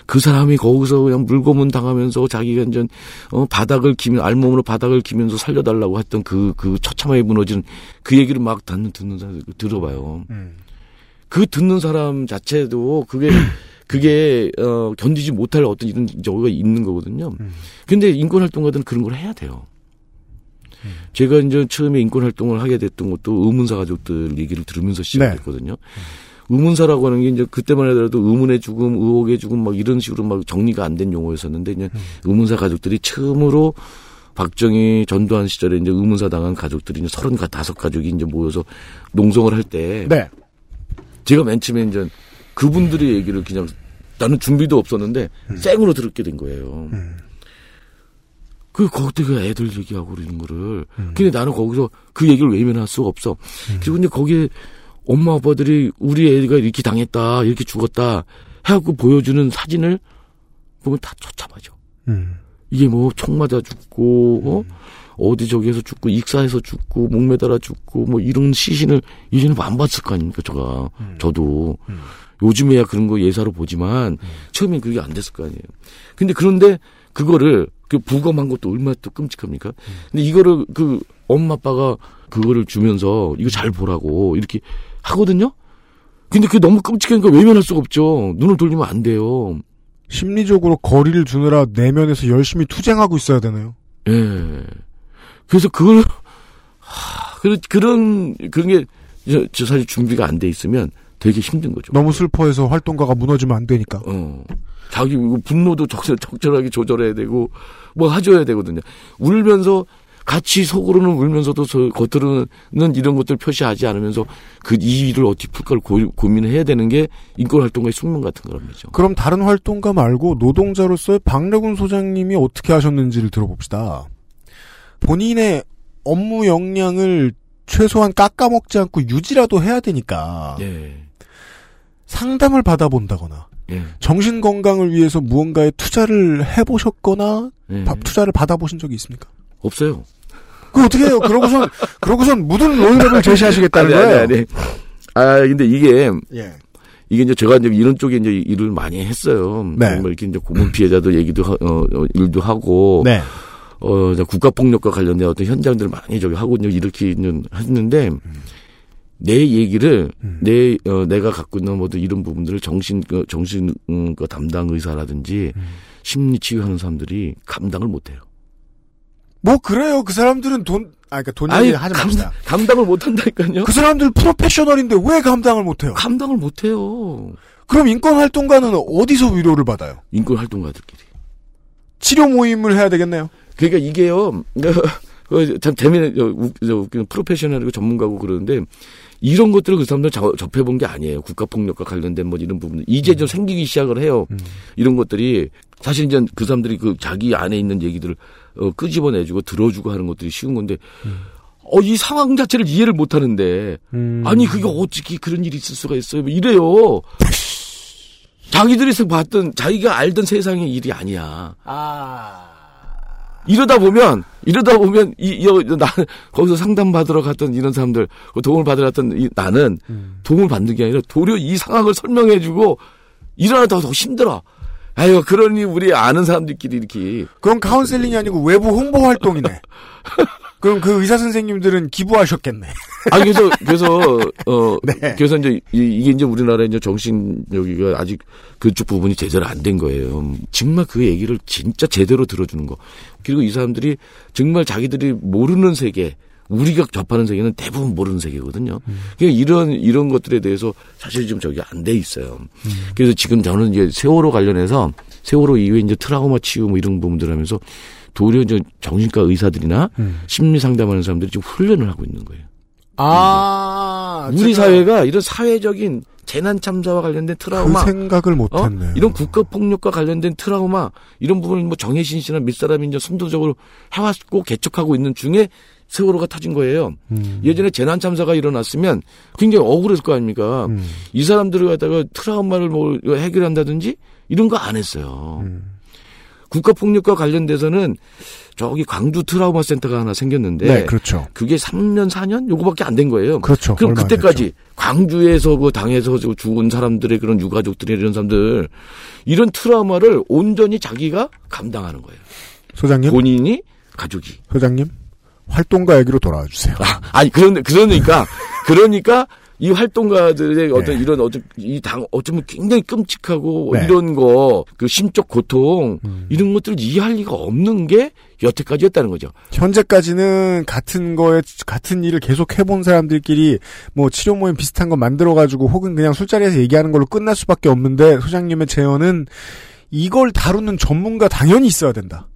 그 사람이 거기서 그냥 물고문 당하면서 자기가 이제 어 바닥을 기면 알몸으로 바닥을 기면서 살려달라고 했던 그그 처참하게 무너지는 그 얘기를 막 듣는 듣는 사람 들어봐요. 음. 그 듣는 사람 자체도 그게 그게 어 견디지 못할 어떤 이런 저거가 있는 거거든요. 근데 인권 활동가들은 그런 걸 해야 돼요. 제가 이제 처음에 인권 활동을 하게 됐던 것도 의문사 가족들 얘기를 들으면서 시작했거든요. 의문사라고 하는 게 이제 그때만 하더라도 의문의 죽음, 의혹의 죽음 막 이런 식으로 막 정리가 안 된 용어였었는데 이제 의문사 가족들이 처음으로 박정희 전두환 시절에 이제 의문사 당한 가족들이 이제 서른 다섯 가족이 이제 모여서 농성을 할때 네. 제가 맨 처음에 이제 그분들의 얘기를 그냥 나는 준비도 없었는데 생으로 들었게 된 거예요. 그 거기가 애들 얘기하고 그러는 거를. 근데 나는 거기서 그 얘기를 외면할 수가 없어. 그리고 이제 거기에 엄마 아빠들이 우리 애가 이렇게 당했다, 이렇게 죽었다 해갖고 보여주는 사진을 보면 다 처참하죠. 음. 이게 뭐 총 맞아 죽고 어? 어디 저기에서 죽고 익사해서 죽고 목매달아 죽고 뭐 이런 시신을 이전에 안 봤을 거 아닙니까 제가 저도 요즘에야 그런 거 예사로 보지만 처음엔 그게 안 됐을 거 아니에요. 근데 그런데 그거를 그 부검한 것도 얼마나 또 끔찍합니까? 근데 이거를 그 엄마 아빠가 그거를 주면서 이거 잘 보라고 이렇게 하거든요. 근데 그게 너무 끔찍하니까 외면할 수가 없죠. 눈을 돌리면 안 돼요. 심리적으로 거리를 두느라 내면에서 열심히 투쟁하고 있어야 되네요. 예. 그래서 그걸 하, 그런 그런 그런 게 저, 저 사실 준비가 안 돼 있으면 되게 힘든 거죠. 너무 슬퍼해서 활동가가 무너지면 안 되니까. 어. 자기 분노도 적절, 적절하게 조절해야 되고 뭐 해줘야 되거든요. 울면서 같이 속으로는 울면서도 저 겉으로는 이런 것들 표시하지 않으면서 그 이 일을 어떻게 풀까를 고, 고민을 해야 되는 게 인권 활동가의 숙명 같은 말이죠. 그럼 다른 활동가 말고 노동자로서의 박래군 소장님이 어떻게 하셨는지를 들어봅시다. 본인의 업무 역량을 최소한 깎아먹지 않고 유지라도 해야 되니까 예. 상담을 받아본다거나 예. 정신 건강을 위해서 무언가에 투자를 해보셨거나 예. 바- 투자를 받아보신 적이 있습니까? 없어요. 그 어떻게 해요? 그러고선 그러고선 묻은 로드맵을 제시하시겠다는 아니, 거예요? 아니, 아니. 아, 근데 이게 예. 이게 이제 제가 이제 이런 쪽에 이제 일을 많이 했어요. 네. 정말 이렇게 이제 고문 피해자들 얘기도 하, 어, 어, 일도 하고 네. 어, 국가폭력과 관련된 어떤 현장들 많이 저기 하고 있는 했는데 내 얘기를 내 어, 내가 갖고 있는 모든 이런 부분들을 정신 그 정신 음, 그 담당 의사라든지 심리 치유하는 사람들이 감당을 못 해요. 뭐 그래요. 그 사람들은 돈, 아, 그러니까 돈 아니, 얘기 하지 감- 맙시다. 감당을 못 한다니까요. 그 사람들 프로페셔널인데 왜 감당을 못 해요? 감당을 못 해요. 그럼 인권 활동가는 어디서 위로를 받아요? 인권 활동가들끼리. 치료 모임을 해야 되겠네요. 그러니까 이게요. 그, 참 재미는 저, 웃기는 프로페셔널이고 전문가고 그러는데 이런 것들을 그 사람들 접해본 게 아니에요. 국가폭력과 관련된 뭐 이런 부분. 이제 좀 생기기 시작을 해요. 이런 것들이 사실 이제 그 사람들이 그 자기 안에 있는 얘기들을 어, 끄집어내주고 들어주고 하는 것들이 쉬운 건데 어, 이 상황 자체를 이해를 못 하는데 아니 그게 어떻게 그런 일이 있을 수가 있어요. 뭐 이래요. 자기들이 봤던 자기가 알던 세상의 일이 아니야. 이러다 보면 이러다 보면 이, 이 나, 거기서 상담 받으러 갔던 이런 사람들 그 도움을 받으러 갔던 이, 나는 도움을 받는 게 아니라 도리어 이 상황을 설명해주고 일어나다 더 힘들어. 아유 그러니 우리 아는 사람들끼리 이렇게 그럼 카운셀링이 아니고 외부 홍보 활동이네. 그럼 그 의사 선생님들은 기부하셨겠네. 아 그래서 그래서 어 네. 그래서 이제 이- 이게 이제 우리나라 이제 정신 여기가 아직 그쪽 부분이 제대로 안 된 거예요. 정말 그 얘기를 진짜 제대로 들어주는 거. 그리고 이 사람들이 정말 자기들이 모르는 세계 우리가 접하는 세계는 대부분 모르는 세계거든요. 그러니까 이런 이런 것들에 대해서 사실 좀 저기 안 돼 있어요. 그래서 지금 저는 이제 세월호 관련해서 세월호 이후에 이제 트라우마 치유 뭐 이런 부분들 하면서 도리어 이제 정신과 의사들이나 심리 상담하는 사람들이 지금 훈련을 하고 있는 거예요. 아, 우리 제가 사회가 이런 사회적인 재난 참사와 관련된 그 트라우마, 생각을 어? 못했네요. 이런 국가 폭력과 관련된 트라우마 이런 부분을 뭐 정혜신 씨나 밑사람이 이제 선도적으로 해왔고 개척하고 있는 중에 세월호가 터진 거예요. 음. 예전에 재난 참사가 일어났으면 굉장히 억울했을 거 아닙니까? 음. 이 사람들을 갖다가 트라우마를 뭐 해결한다든지 이런 거 안 했어요. 음. 국가 폭력과 관련돼서는 저기 광주 트라우마 센터가 하나 생겼는데 네, 그렇죠. 그게 3년 4년 요거밖에 안 된 거예요. 그렇죠. 그럼 그때까지 광주에서 그 당에서 저 죽은 사람들의 그런 유가족들이 이런 사람들 이런 트라우마를 온전히 자기가 감당하는 거예요. 소장님, 본인이 가족이. 소장님, 활동가 얘기로 돌아와 주세요. 아니 그런 그러니까 그러니까 이 활동가들의 어떤 이런 어떤 이 당 어쩌면 굉장히 끔찍하고 네. 이런 거 그 심적 고통 이런 것들을 이해할 리가 없는 게 여태까지였다는 거죠. 현재까지는 같은 거에 같은 일을 계속 해본 사람들끼리 뭐 치료 모임 비슷한 거 만들어 가지고 혹은 그냥 술자리에서 얘기하는 걸로 끝날 수밖에 없는데 소장님의 제언은 이걸 다루는 전문가 당연히 있어야 된다.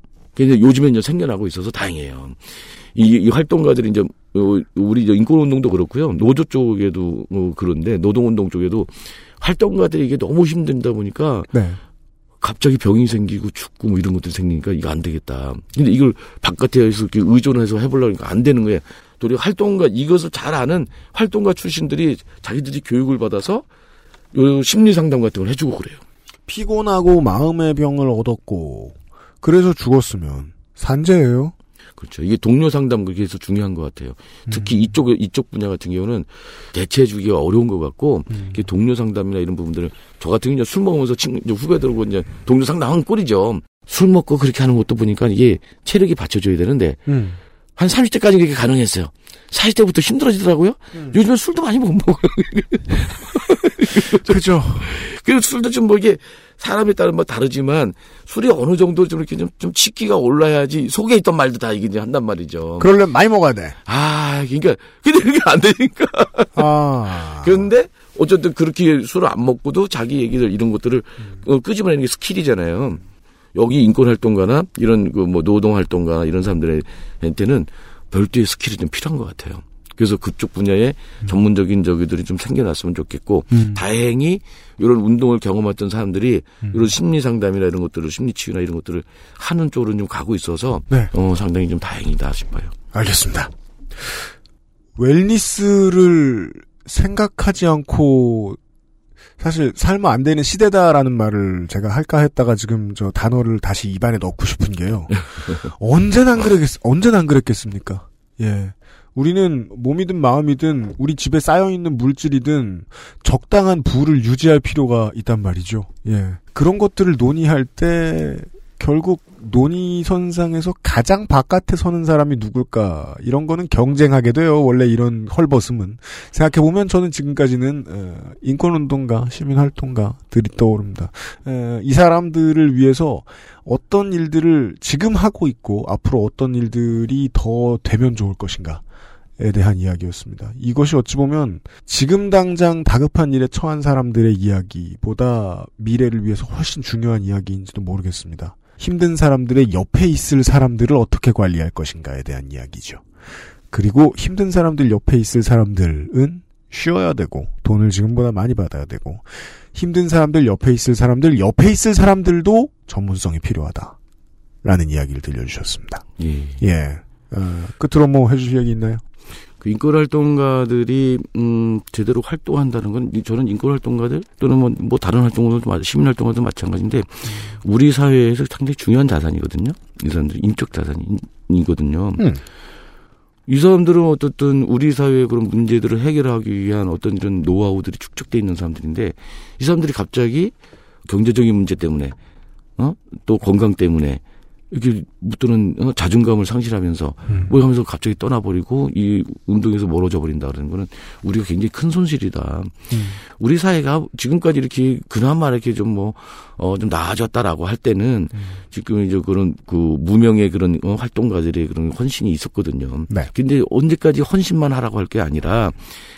근데 요즘에 이제 생겨나고 있어서 다행이에요. 이, 이 활동가들이 이제 어, 우리 이제 인권운동도 그렇고요. 노조 쪽에도 뭐 그런데 노동운동 쪽에도 활동가들이 이게 너무 힘든다 보니까 네. 갑자기 병이 생기고 죽고 뭐 이런 것들이 생기니까 이거 안 되겠다. 근데 이걸 바깥에서 이렇게 의존해서 해보려니까 안 되는 거예요. 도리어 활동가 이것을 잘 아는 활동가 출신들이 자기들이 교육을 받아서 요 심리 상담 같은 걸 해주고 그래요. 피곤하고 마음의 병을 얻었고 그래서 죽었으면 산재예요. 그렇죠. 이게 동료 상담 그게 서 중요한 것 같아요. 특히 이쪽 이쪽 분야 같은 경우는 대체해 주기가 어려운 것 같고 이게 동료 상담이나 이런 부분들은 저 같은 경우 술 먹으면서 친 이제 후배들하고 이제 동료 상담한 꼴이죠. 술 먹고 그렇게 하는 것도 보니까 이게 체력이 받쳐줘야 되는데 음. 한 30대까지 그렇게 가능했어요. 40대부터 힘들어지더라고요. 요즘에 술도 많이 못 먹어요. 그죠. 그리고 술도 좀 뭐 이게 사람에 따라 뭐 다르지만 술이 어느 정도 좀 이렇게 좀, 좀 취기가 올라야지 속에 있던 말도 다 이게 이제 한단 말이죠. 그러려면 많이 먹어야 돼. 아, 그러니까 근데 그게 안 되니까. 아. 그런데 어쨌든 그렇게 술을 안 먹고도 자기 얘기들 이런 것들을 어, 끄집어내는 게 skill이잖아요. 여기 인권 활동가나 이런 그 뭐 노동 활동가나 이런 사람들한테는 별도의 skill이 좀 필요한 것 같아요. 그래서 그쪽 분야에 전문적인 저기들이 좀 생겨났으면 좋겠고 음. 다행히 이런 운동을 경험했던 사람들이 이런 심리 상담이나 이런 것들을 심리 치유나 이런 것들을 하는 쪽으로 좀 가고 있어서 네. 어, 상당히 좀 다행이다 싶어요. 알겠습니다. wellness를 생각하지 않고 사실 살면 안 되는 시대다라는 말을 제가 할까 했다가 지금 저 단어를 다시 입안에 넣고 싶은 게요. 언제나 안 그랬겠, 언제나 안 그랬겠습니까? 예. 우리는 몸이든 마음이든 우리 집에 쌓여있는 물질이든 적당한 부를 유지할 필요가 있단 말이죠. 예. 그런 것들을 논의할 때 결국 논의선상에서 가장 바깥에 서는 사람이 누굴까 이런 거는 경쟁하게 돼요. 원래 이런 헐벗음은 생각해 보면 저는 지금까지는 어, 인권운동가 시민활동가들이 떠오릅니다. 에, 이 사람들을 위해서 어떤 일들을 지금 하고 있고 앞으로 어떤 일들이 더 되면 좋을 것인가 에 대한 이야기였습니다. 이것이 어찌 보면 지금 당장 다급한 일에 처한 사람들의 이야기보다 미래를 위해서 훨씬 중요한 이야기인지도 모르겠습니다. 힘든 사람들의 옆에 있을 사람들을 어떻게 관리할 것인가에 대한 이야기죠. 그리고 힘든 사람들 옆에 있을 사람들은 쉬어야 되고 돈을 지금보다 많이 받아야 되고 힘든 사람들 옆에 있을 사람들 옆에 있을 사람들도 전문성이 필요하다. 라는 이야기를 들려주셨습니다. 예. 예. 어, 끝으로 뭐 해주실 얘기 있나요? 그 인권 활동가들이 음 제대로 활동한다는 건 저는 인권 활동가들 또는 뭐, 뭐 다른 활동가들도 마- 시민 활동가도 마찬가지인데 우리 사회에서 상당히 중요한 자산이거든요. 이 사람들이 인적 자산이거든요. 음. 이 사람들은 어떻든 우리 사회의 그런 문제들을 해결하기 위한 어떤 이런 노하우들이 축적돼 있는 사람들인데 이 사람들이 갑자기 경제적인 문제 때문에 어? 또 건강 때문에 이렇게 또는 어, 자존감을 상실하면서 뭐 하면서 갑자기 떠나버리고 이 운동에서 멀어져 버린다 그러는 거는 우리가 굉장히 큰 손실이다. 우리 사회가 지금까지 이렇게 그나마 이렇게 좀 뭐 어좀 나아졌다라고 할 때는 지금 이제 그런 그 무명의 그런 어, 활동가들의 그런 헌신이 있었거든요. 네. 근데 언제까지 헌신만 하라고 할 게 아니라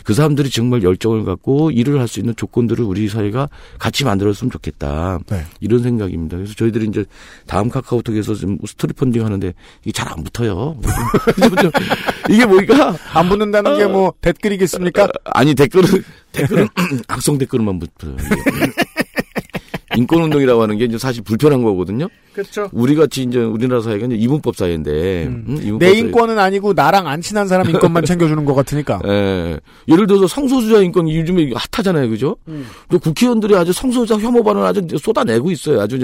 그 사람들이 정말 열정을 갖고 일을 할 수 있는 조건들을 우리 사회가 같이 만들었으면 좋겠다. 네. 이런 생각입니다. 그래서 저희들이 이제 다음 카카오톡에서 지금 스토리 펀딩 하는데 이게 잘 안 붙어요. 이게 뭐니까 안 붙는다는 게뭐 댓글이겠습니까? 아니 댓글은 댓글은 악성 댓글만 붙어요. 이게. 인권 운동이라고 하는 게 이제 사실 불편한 거거든요. 그렇죠. 우리 같이 이제 우리나라 사회가 이제 이문법 사회인데 음, 이문법 내 사회. 인권은 아니고 나랑 안 친한 사람 인권만 챙겨주는 것 같으니까. 예. 예를 들어서 성소수자 인권 요즘에 핫하잖아요, 그죠? 근데 국회의원들이 아주 성소수자 혐오 발언을 아주 쏟아내고 있어요. 아주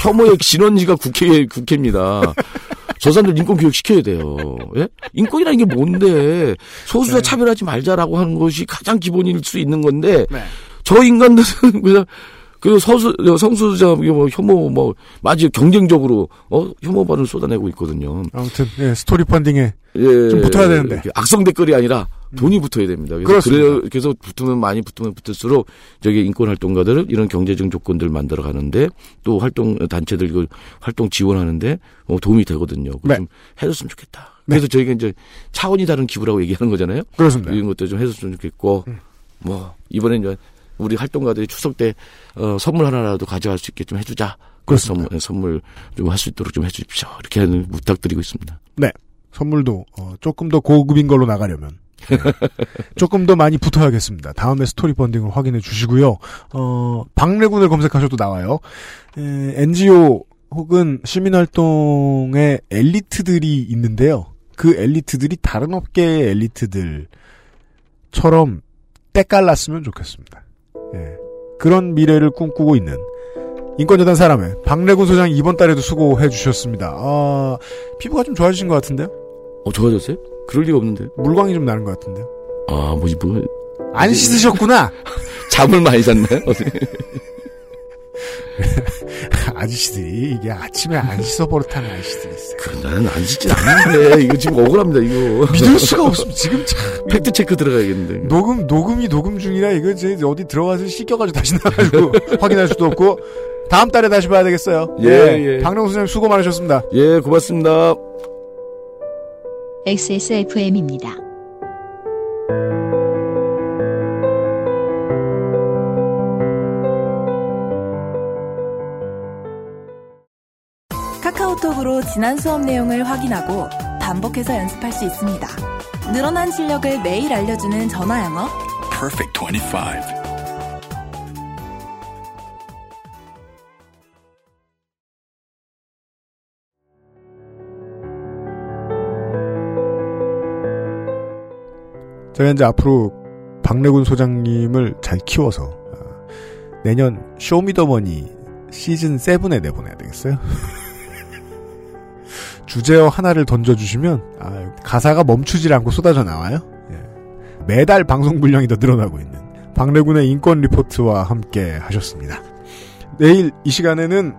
혐오의 진원지가 국회 국회입니다. 저 사람들 인권 교육 시켜야 돼요. 예? 인권이라는 게 뭔데 소수자 네. 차별하지 말자라고 하는 것이 가장 기본일 수 있는 건데 네. 저 인간들은 그냥 그 서수 성수자 뭐 혐오 뭐 마치 경쟁적으로 어 혐오반을 쏟아내고 있거든요. 아무튼 예, 스토리 펀딩에 예, 좀 붙어야 되는데. 악성 댓글이 아니라 돈이 붙어야 됩니다. 그래서. 그래, 그래서 붙으면 많이 붙으면 붙을수록 저기 인권 활동가들은 이런 경제적 조건들 만들어 가는데 또 활동 단체들 그 활동 지원하는데 어, 도움이 되거든요. 네. 좀 해줬으면 좋겠다. 그래서 저희가 이제 차원이 다른 기부라고 얘기하는 거잖아요. 그렇습니다. 이런 것도 좀 해줬으면 좋겠고 뭐 이번에 이제 우리 활동가들이 추석 때 어, 선물 하나라도 가져갈 수 있게 좀 해주자. 그래서 선물, 선물 좀 할 수 있도록 좀 해주십시오. 이렇게 하는 부탁드리고 있습니다. 네. 선물도 어, 조금 더 고급인 걸로 나가려면 네. 조금 더 많이 붙어야겠습니다. 다음에 스토리 펀딩을 확인해 주시고요. 어, 박래군을 검색하셔도 나와요. 에, NGO 혹은 시민활동의 엘리트들이 있는데요. 그 엘리트들이 다른 업계의 엘리트들처럼 때깔났으면 좋겠습니다. 예. 그런 미래를 꿈꾸고 있는 인권재단 사람의 박래군 소장이 이번 달에도 수고해 주셨습니다. 아, 피부가 좀 좋아지신 것 같은데요? 어, 좋아졌어요? 그럴 리가 없는데. 물광이 좀 나는 것 같은데요? 아, 뭐지, 뭐. 안 씻으셨구나! 잠을 많이? 어제. 아저씨들이, 이게 아침에 안 씻어 버릇하는 아저씨들이 있어요. 그, 나는 안 씻진 않는데. 이거 지금 억울합니다, 이거. 믿을 수가 없습니다. 지금 참. fact check 들어가야겠는데. 녹음, 녹음이 녹음 중이라 이거 이제 어디 들어가서 씻겨가지고 다시 나가지고 확인할 수도 없고, 다음 달에 다시 봐야 되겠어요. 예, 예. 박명수 선생님 수고 많으셨습니다. 예, 고맙습니다. XSFM입니다. 카카오톡으로 지난 수업 내용을 확인하고 반복해서 연습할 수 있습니다. 늘어난 실력을 매일 알려주는 전화 영어. Perfect 25. 제가 이제 앞으로 박래군 소장님을 잘 키워서 어, 내년 쇼미더머니 시즌 7에 내보내야 되겠어요? 주제어 하나를 던져주시면 아, 가사가 멈추질 않고 쏟아져 나와요. 예. 매달 방송 분량이 더 늘어나고 있는 박래군의 인권 리포트와 함께 하셨습니다. 내일 이 시간에는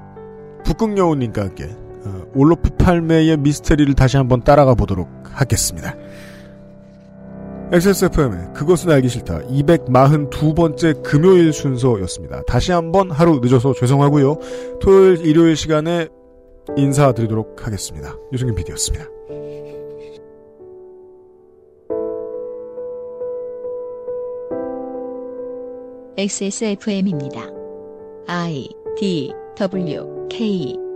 북극여우님과 함께 어, 올로프 팔매의 미스테리를 다시 한번 따라가 보도록 하겠습니다. XSFM의 그것은 알기 싫다 242번째 금요일 순서였습니다. 다시 한번 하루 늦어서 죄송하고요. 토요일, 일요일 시간에 인사드리도록 하겠습니다. 유승균 PD였습니다. XSFM입니다. I D W K